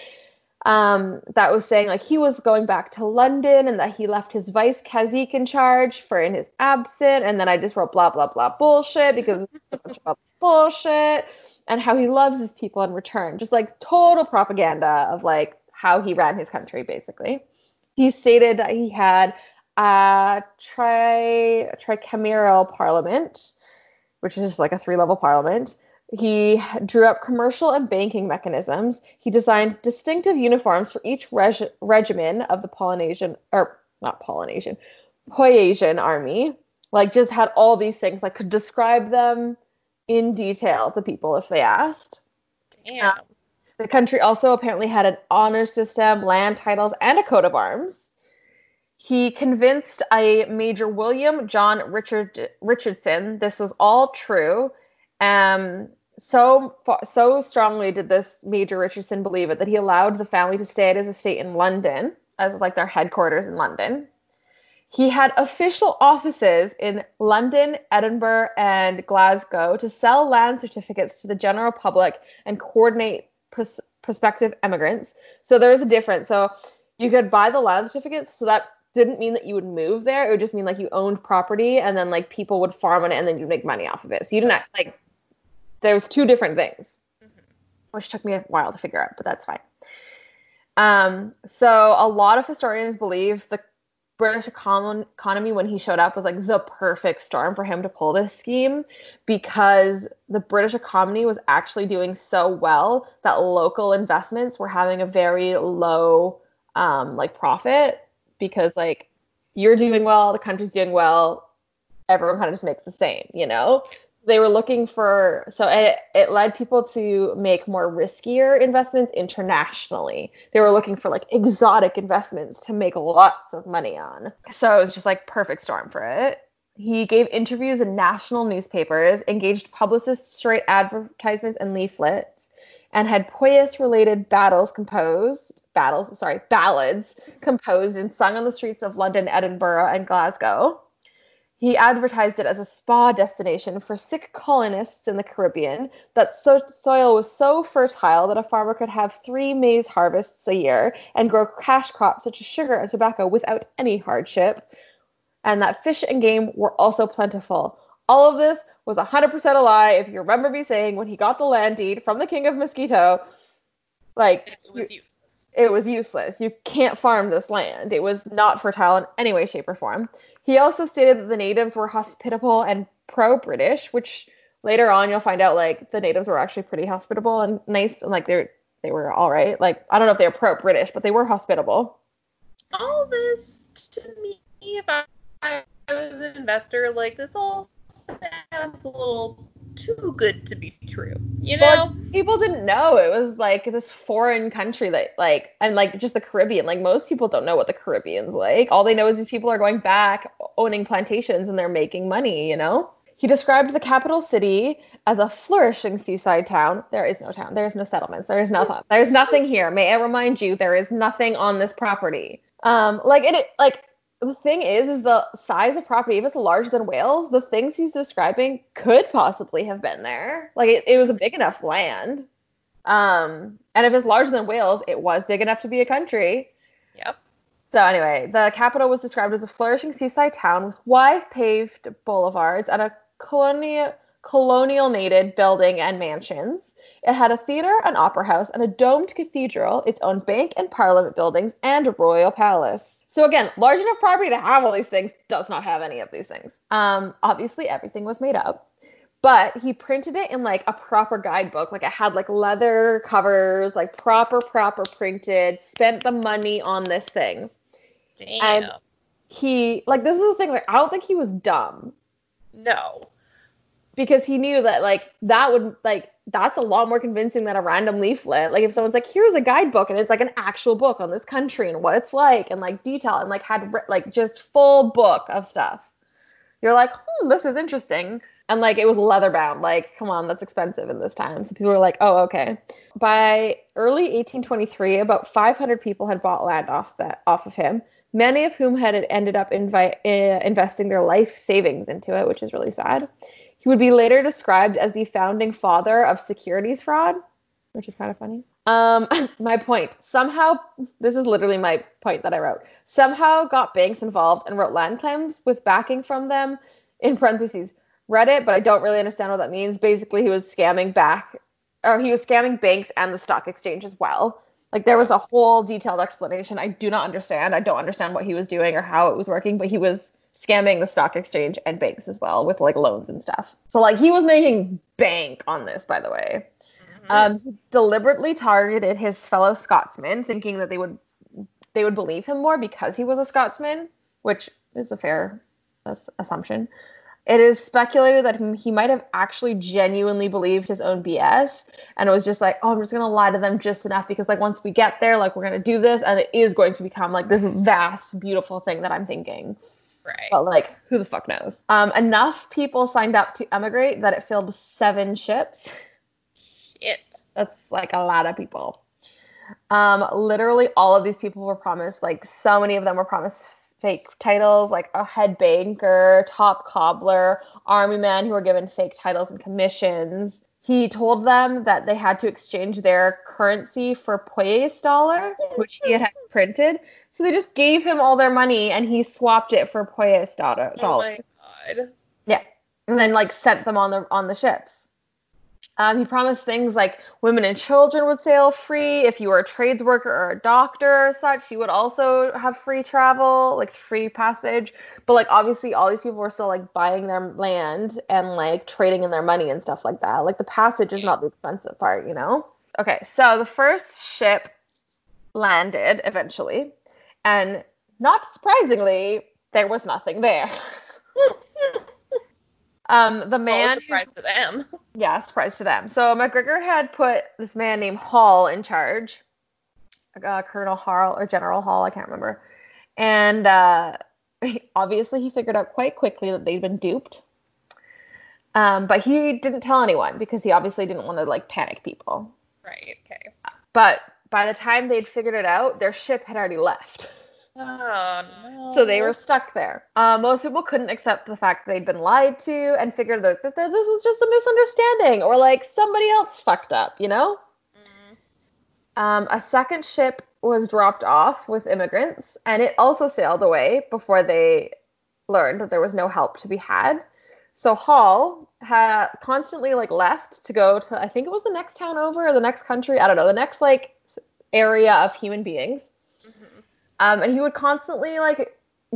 um, that was saying like he was going back to London and that he left his vice Cazique in charge for in his absent, and then I just wrote blah blah blah bullshit because bullshit, and how he loves his people in return, just like total propaganda of like how he ran his country basically. He stated that he had Uh, a tri tricameral parliament, which is just like a three level parliament. He drew up commercial and banking mechanisms. He designed distinctive uniforms for each reg- regimen of the Polynesian, or not Polynesian, Poyasian army. Like, just had all these things, like, could describe them in detail to people if they asked. Damn. Uh, the country also apparently had an honor system, land titles, and a coat of arms. He convinced a Major William John Richard Richardson this was all true. Um, so so strongly did this Major Richardson believe it that he allowed the family to stay at his estate in London as like their headquarters in London. He had official offices in London, Edinburgh, and Glasgow to sell land certificates to the general public and coordinate pros- prospective immigrants. So there was a difference. So you could buy the land certificates, so that didn't mean that you would move there. It would just mean like you owned property, and then like people would farm on it, and then you'd make money off of it. So you didn't like. There was two different things, Mhm. which took me a while to figure out, but that's fine. Um, so a lot of historians believe the British econ- economy when he showed up was like the perfect storm for him to pull this scheme because the British economy was actually doing so well that local investments were having a very low um, like profit because like you're doing well, the country's doing well, everyone kind of just makes the same, you know? They were looking for, so it, it led people to make more riskier investments internationally. They were looking for like exotic investments to make lots of money on. So it was just like perfect storm for it. He gave interviews in national newspapers, engaged publicists write advertisements and leaflets, and had Poyais related battles composed, battles, sorry, ballads composed and sung on the streets of London, Edinburgh, and Glasgow. He advertised it as a spa destination for sick colonists in the Caribbean, that so- soil was so fertile that a farmer could have three maize harvests a year and grow cash crops such as sugar and tobacco without any hardship, and that fish and game were also plentiful. All of this was 100% a lie, if you remember me saying when he got the land deed from the King of Mosquito, like, It was useless. It was useless. You can't farm this land. It was not fertile in any way, shape, or form. He also stated that the natives were hospitable and pro British, which later on you'll find out like the natives were actually pretty hospitable and nice and like they're they were all right. Like I don't know if they were pro British, but they were hospitable. All this to me, if I, I was an investor, like this all sounds a little too good to be true. You know? Well, people didn't know it was like this foreign country that like and like just the Caribbean. Like most people don't know what the Caribbean's like. All they know is these people are going back owning plantations and they're making money, you know? He described the capital city as a flourishing seaside town. There is no town. There is no settlements. There is nothing. There's nothing here. May I remind you, there is nothing on this property. Um, like it, like the thing is, is the size of property. If it's larger than Wales, the things he's describing could possibly have been there. Like it, it was a big enough land. Um, and if it's larger than Wales, it was big enough to be a country. Yep. So anyway, the capital was described as a flourishing seaside town with wide paved boulevards and a colonial colonial-nated building and mansions. It had a theater, an opera house, and a domed cathedral, its own bank and parliament buildings, and a royal palace. So again, large enough property to have all these things does not have any of these things. Um, obviously, everything was made up, but he printed it in like a proper guidebook. Like it had like leather covers, like proper, proper printed. Spent the money on this thing. Damn. And- He like this is the thing. Like I don't think he was dumb no. Because he knew that like that would like that's a lot more convincing than a random leaflet. Like if someone's like, here's a guidebook and it's like an actual book on this country and what it's like and like detail and like had like just full book of stuff. You're like, hmm, this is interesting. And like it was leather bound. Like, come on, that's expensive in this time. So people were like, oh, okay. By early 1823, about 500 people had bought land off that off of him. Many of whom had ended up invi- uh, investing their life savings into it, which is really sad. He would be later described as the founding father of securities fraud, which is kind of funny. Um, my point. Somehow, this is literally my point that I wrote. Somehow got banks involved and wrote land claims with backing from them. In parentheses, read it, but I don't really understand what that means. Basically, he was scamming back, or he was scamming banks and the stock exchange as well. Like there was a whole detailed explanation. I do not understand. I don't understand what he was doing or how it was working, but he was scamming the stock exchange and banks as well with like loans and stuff. So like he was making bank on this, by the way. Mhm. Um, he deliberately targeted his fellow Scotsmen, thinking that they would they would believe him more because he was a Scotsman, which is a fair as- assumption. It is speculated that he- he might have actually genuinely believed his own BS, and it was just like, oh, I'm just gonna lie to them just enough because like once we get there, like we're gonna do this, and it is going to become like this vast, beautiful thing that I'm thinking right. but like who the fuck knows um enough people signed up to emigrate that it filled seven ships Shit. that's like a lot of people um literally all of these people were promised like so many of them were promised fake titles like a head banker top cobbler army men who were given fake titles and commissions he told them that they had to exchange their currency for Poyais dollar, which he had had printed. So they just gave him all their money and he swapped it for Poyais dollar. Oh my god. Yeah. And then like sent them on the on the ships. Um, he promised things like women and children would sail free. If you were a trades worker or a doctor or such, you would also have free travel, like free passage. But like obviously all these people were still like buying their land and like trading in their money and stuff like that. Like the passage is not the expensive part, you know? Okay, so the first ship landed eventually, and not surprisingly, there was nothing there. um, the man. Well, surprise to them. Yeah, surprise to them. So MacGregor had put this man named Hall in charge, uh, Colonel Hall or General Hall, I can't remember. And uh, obviously, he figured out quite quickly that they'd been duped. Um, but he didn't tell anyone because he obviously didn't want to like panic people. Right. Okay. But by the time they'd figured it out, their ship had already left. Oh no. So they were stuck there. Uh, most people couldn't accept the fact that they'd been lied to and figured that, that, that this was just a misunderstanding or like somebody else fucked up, you know? Mm. Um, a second ship was dropped off with immigrants and it also sailed away before they learned that there was no help to be had. So Hall had constantly like left to go to I think it was the next town over or the next country, I don't know, the next like area of human beings. Um, and he would constantly like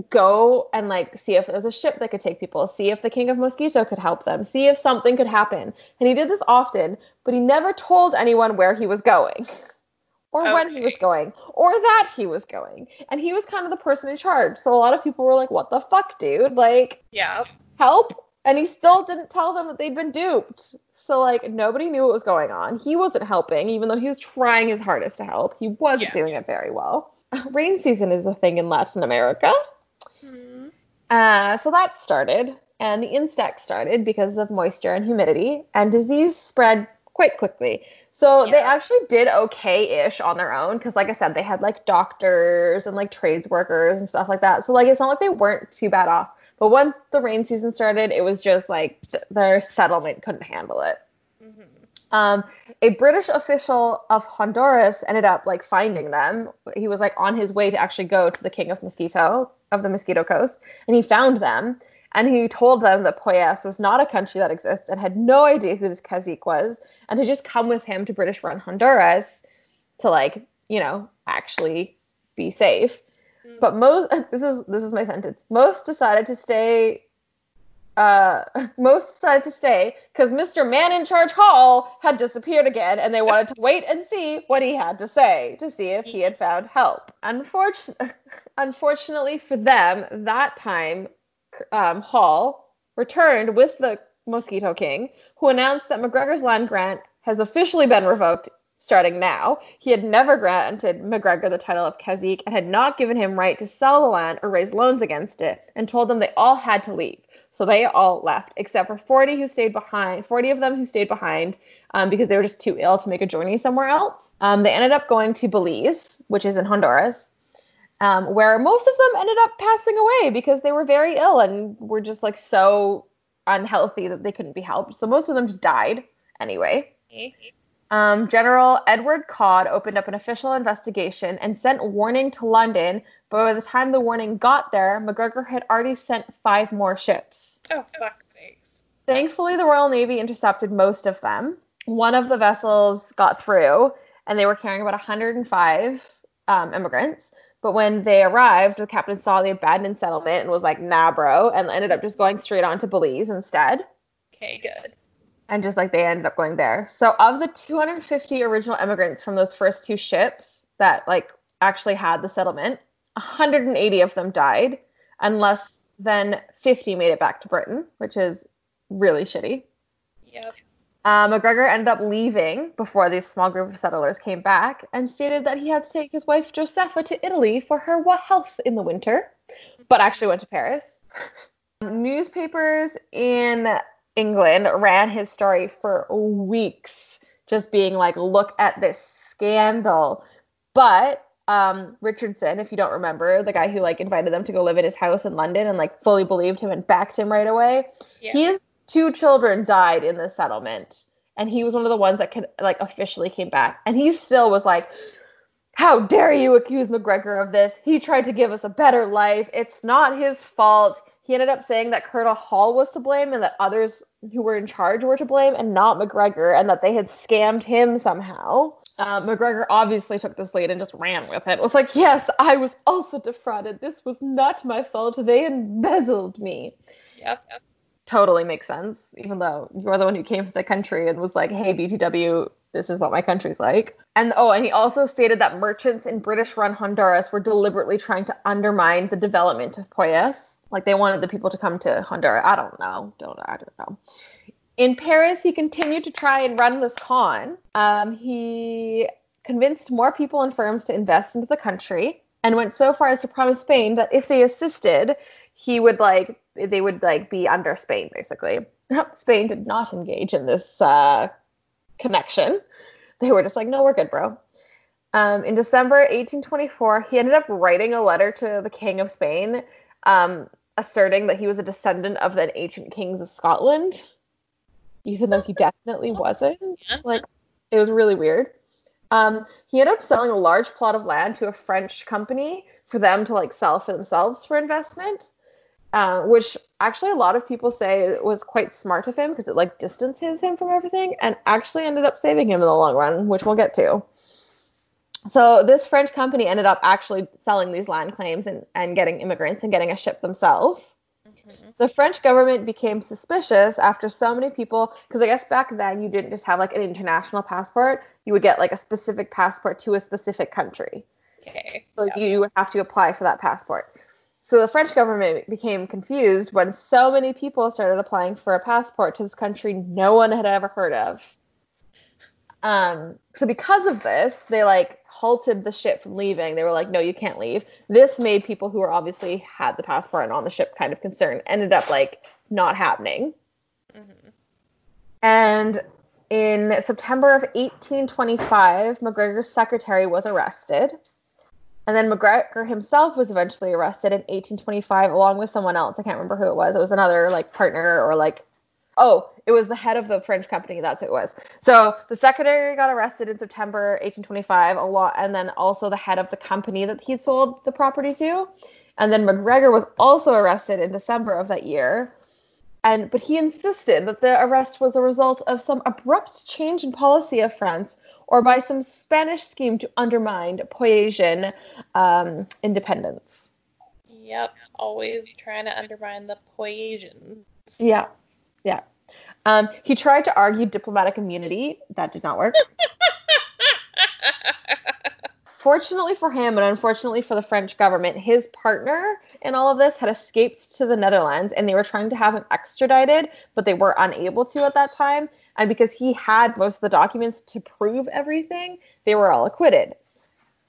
go and like see if there was a ship that could take people, see if the king of Mosquito could help them, see if something could happen. And he did this often, but he never told anyone where he was going. Or when he was going, or that he was going. And he was kind of the person in charge. So a lot of people were like, What the fuck, dude? Like, Yeah. help and he still didn't tell them that they'd been duped so like nobody knew what was going on he wasn't helping even though he was trying his hardest to help he wasn't Yeah. doing it very well rain season is a thing in latin america. Hmm. uh, so that started and the insects started because of moisture and humidity and disease spread quite quickly. So they actually did okay-ish on their own because like i said they had like doctors and like trades workers and stuff like that. So like it's not like they weren't too bad off. But once the rain season started it was just like their settlement couldn't handle it. Um, a British official of Honduras ended up like finding them. He was like on his way to actually go to the king of Mosquito of the Mosquito Coast, and he found them. And he told them that Poyais was not a country that exists and had no idea who this Cazique was, and to just come with him to British run Honduras to like, you know, actually be safe. Mm. But most this is this is my sentence. Most decided to stay uh most decided to stay because Mr. Man in Charge Hall had disappeared again and they wanted to wait and see what he had to say to see if he had found help. Unfortunately unfortunately for them, that time um, Hall returned with the Mosquito King, who announced that MacGregor's land grant has officially been revoked starting now. He had never granted MacGregor the title of Cazique and had not given him right to sell the land or raise loans against it, and told them they all had to leave. So they all left, except for 40 who stayed behind, 40 of them who stayed behind um, because they were just too ill to make a journey somewhere else. Um, they ended up going to Belize, which is in Honduras, um, where most of them ended up passing away because they were very ill and were just like so unhealthy that they couldn't be helped. So most of them just died anyway. Um, General Edward Codd opened up an official investigation and sent warning to London, but by the time the warning got there, MacGregor had already sent five more ships. Oh, fuck's sakes. Thankfully, the Royal Navy intercepted most of them. One of the vessels got through, and they were carrying about 105 um, immigrants. But when they arrived, the captain saw the abandoned settlement and was like, nah, bro, and ended up just going straight on to Belize instead Okay, good. And just like they ended up going there. So of the 250 original immigrants from those first two ships that like actually had the settlement, 180 of them died, and less than 50 made it back to Britain, which is really shitty. Yep. Uh, MacGregor ended up leaving before this small group of settlers came back and stated that he had to take his wife Josepha to Italy for her health in the winter, but actually went to Paris. Newspapers in England ran his story for weeks, just being like, look at this scandal. But um, Richardson, if you don't remember, the guy who like invited them to go live in his house in London and like fully believed him and backed him right away, Yeah. his two children died in the settlement. And he was one of the ones that could like officially came back. And he still was like how dare you accuse macgregor of this? He tried to give us a better life. It's not his fault he ended up saying that Colonel Hall was to blame and that others who were in charge were to blame and not MacGregor, and that they had scammed him somehow. Uh, MacGregor obviously took this lead and just ran with it. Was like, yes, I was also defrauded. This was not my fault. They embezzled me. Yep. yep. Totally makes sense, even though you're the one who came to the country and was like, hey, BTW, this is what my country's like. And oh, and he also stated that merchants in British run Honduras were deliberately trying to undermine the development of Poyais. Like they wanted the people to come to Honduras. I don't know. Don't I don't know. In Paris, he continued to try and run this con. Um, he convinced more people and firms to invest into the country and went so far as to promise Spain that if they assisted, he would like they would like be under Spain basically. Spain did not engage in this uh, connection. They were just like, no, we're good, bro. Um, in December 1824, he ended up writing a letter to the King of Spain, um, asserting that he was a descendant of the ancient kings of Scotland, even though he definitely wasn't. Like, it was really weird. Um, he ended up selling a large plot of land to a French company for them to like sell for themselves for investment. Uh, which actually a lot of people say was quite smart of him because it like distances him from everything and actually ended up saving him in the long run, which we'll get to. So this French company ended up actually selling these land claims and, and getting immigrants and getting a ship themselves. Mm-hmm. The French government became suspicious after so many people, because I guess back then you didn't just have like an international passport, you would get like a specific passport to a specific country. Okay. So yeah. you would have to apply for that passport. So the French government became confused when so many people started applying for a passport to this country no one had ever heard of. Um, so because of this, they like halted the ship from leaving. They were like, "No, you can't leave." This made people who were obviously had the passport and on the ship kind of concerned. Ended up like not happening. Mm-hmm. And in September of 1825, MacGregor's secretary was arrested. And then MacGregor himself was eventually arrested in 1825 along with someone else. I can't remember who it was. It was another like partner or like oh, it was the head of the French company. That's who it was. So the secretary got arrested in September 1825 a lot, and then also the head of the company that he sold the property to. And then MacGregor was also arrested in December of that year. And but he insisted that the arrest was a result of some abrupt change in policy of France or by some Spanish scheme to undermine Poyasian um, independence. Yep, always trying to undermine the Poyasians. Yeah, yeah. Um, he tried to argue diplomatic immunity. That did not work. Fortunately for him, and unfortunately for the French government, his partner in all of this had escaped to the Netherlands and they were trying to have him extradited, but they were unable to at that time. And because he had most of the documents to prove everything, they were all acquitted.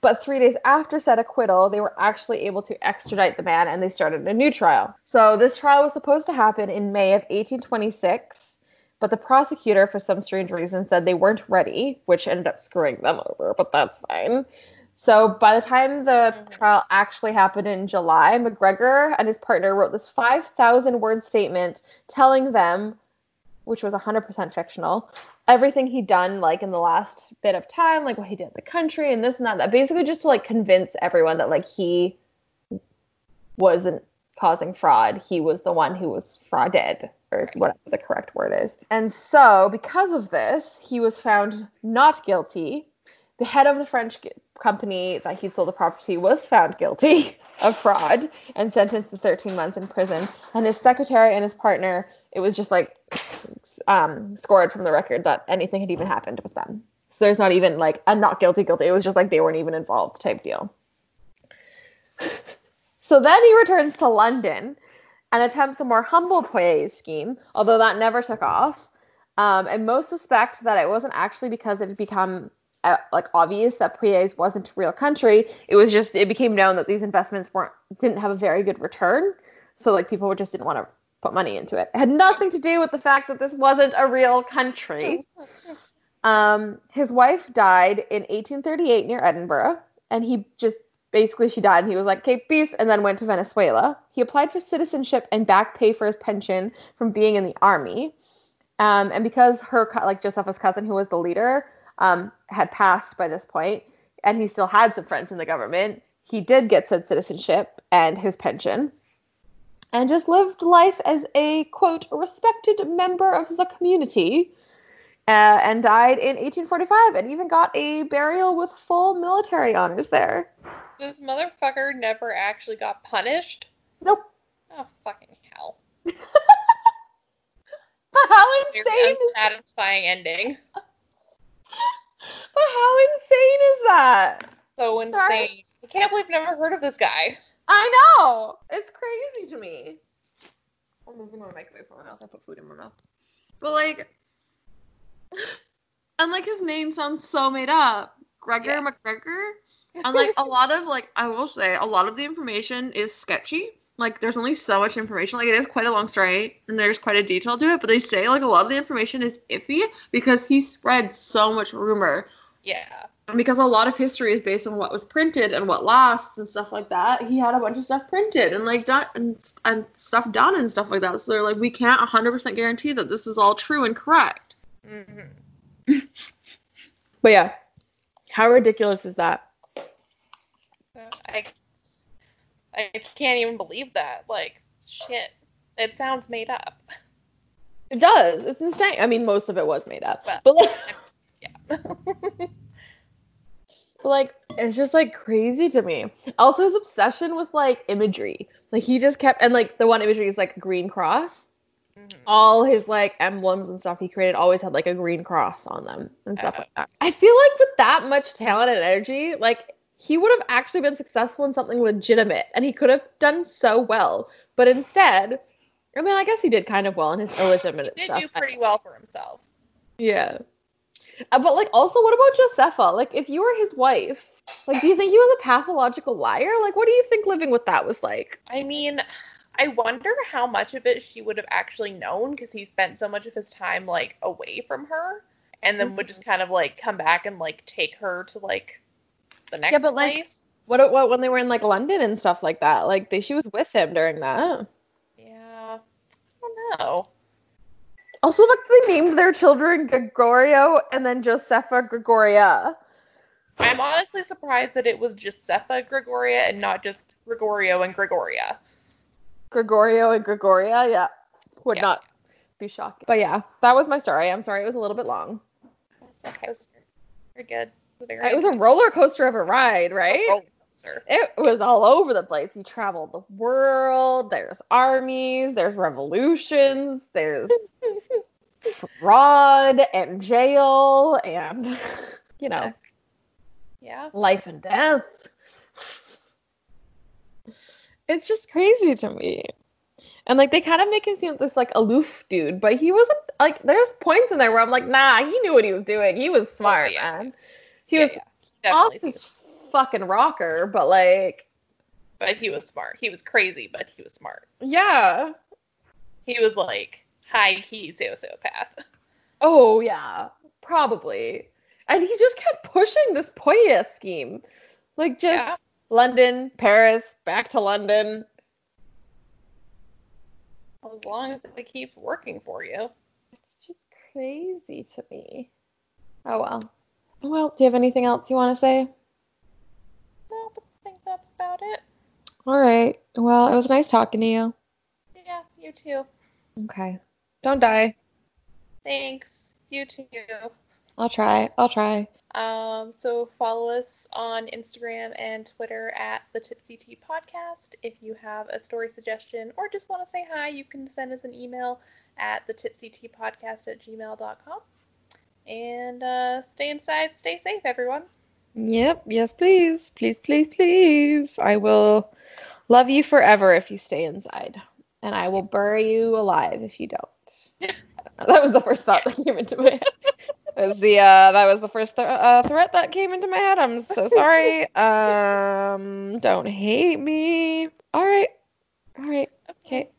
But three days after said acquittal, they were actually able to extradite the man and they started a new trial. So this trial was supposed to happen in May of 1826, but the prosecutor, for some strange reason, said they weren't ready, which ended up screwing them over, but that's fine. So by the time the trial actually happened in July, MacGregor and his partner wrote this 5,000 word statement telling them which was 100% fictional. Everything he'd done, like in the last bit of time, like what he did the country and this and that, that basically just to like convince everyone that like he wasn't causing fraud. He was the one who was frauded, or whatever the correct word is. And so, because of this, he was found not guilty. The head of the French company that he sold the property was found guilty of fraud and sentenced to 13 months in prison. And his secretary and his partner it was just like um, scored from the record that anything had even happened with them. So there's not even like a not guilty, guilty. It was just like they weren't even involved type deal. so then he returns to London and attempts a more humble Poyais scheme, although that never took off. Um, and most suspect that it wasn't actually because it had become uh, like obvious that Poyais wasn't a real country. It was just it became known that these investments weren't didn't have a very good return. So like people just didn't want to put money into it. It had nothing to do with the fact that this wasn't a real country. Um, his wife died in 1838 near Edinburgh, and he just basically she died and he was like, okay, peace, and then went to Venezuela. He applied for citizenship and back pay for his pension from being in the army. Um, and because her, like Josefa's cousin, who was the leader, um, had passed by this point, and he still had some friends in the government, he did get said citizenship and his pension. And just lived life as a quote respected member of the community. Uh, and died in 1845 and even got a burial with full military honors there. This motherfucker never actually got punished. Nope. Oh fucking hell! But how insane! Is, unsatisfying ending. but how insane is that? So insane. Sorry. I can't believe I've never heard of this guy. I know. It's crazy to me. I'm moving my mic away from my mouth. I put food in my mouth. But like, and like his name sounds so made up, Gregor Yeah. MacGregor. And like a lot of like, I will say, a lot of the information is sketchy. Like, there's only so much information. Like, it is quite a long story, and there's quite a detail to it. But they say like a lot of the information is iffy because he spread so much rumor Yeah. And because a lot of history is based on what was printed and what lasts and stuff like that, he had a bunch of stuff printed and like done and, and stuff done and stuff like that. So they're like, we can't 100% guarantee that this is all true and correct. hmm But yeah, how ridiculous is that? I I can't even believe that. Like shit. It sounds made up. It does. It's insane. I mean, most of it was made up, But- but like, Yeah. but, like, it's just like crazy to me. Also, his obsession with like imagery. Like he just kept and like the one imagery is like green cross. Mhm. all his like emblems and stuff he created always had like a green cross on them and stuff Uh-huh. like that. I feel like with that much talent and energy, like he would have actually been successful in something legitimate and he could have done so well. But instead, I mean, I guess he did kind of well in his illegitimate He did stuff. do pretty well for himself. Yeah. Uh, but like also what about Josepha? Like if you were his wife, like do you think he was a pathological liar? Like what do you think living with that was like? I mean, I wonder how much of it she would have actually known because he spent so much of his time like away from her and then would just kind of like come back and like take her to like the next yeah, but, like, place. What what when they were in like London and stuff like that? Like they she was with him during that. yeah. I don't know. Also, look, they named their children Gregorio and then Josepha Gregoria. I'm honestly surprised that it was Josepha Gregoria and not just Gregorio and Gregoria. Gregorio and Gregoria, yeah, would Yeah. not be shocked. But yeah, that was my story. I'm sorry it was a little bit long. Okay, very good. Very It was a roller coaster of a ride, right? Oh, It was all over the place. He traveled the world. There's armies, there's revolutions, there's fraud and jail and you know, Yeah. life and death. It's just crazy to me. And like they kind of make him seem like this like aloof dude, but he wasn't like there's points in there where I'm like, nah, he knew what he was doing. He was smart, yeah. man. He Yeah, was yeah. off Definitely. his fucking rocker, but like, But he was smart. He was crazy, but he was smart. yeah. He was like high key sociopath. Oh yeah, probably. And he just kept pushing this Poya scheme. Like just Yeah. London, Paris, back to London. As long as it keeps working for you. It's just crazy to me. Oh well. Well, do you have anything else you want to say? No, I think that's about it. All right. Well, it was nice talking to you. Yeah, you too. Okay. Don't die. Thanks. You too. I'll try. I'll try. Um, so follow us on Instagram and Twitter at the Tipsy Tea Podcast. If you have a story suggestion or just want to say hi, you can send us an email at the Tipsy Tea Podcast at gmail.com. And uh, stay inside, stay safe, everyone. Yep. Yes, please. Please, please, please. I will love you forever if you stay inside. And I will bury you alive if you don't. That was the first thought that came into my head. That was the uh, that was the first th- uh, threat that came into my head. I'm so sorry. Um, don't hate me. All right. All right. Okay.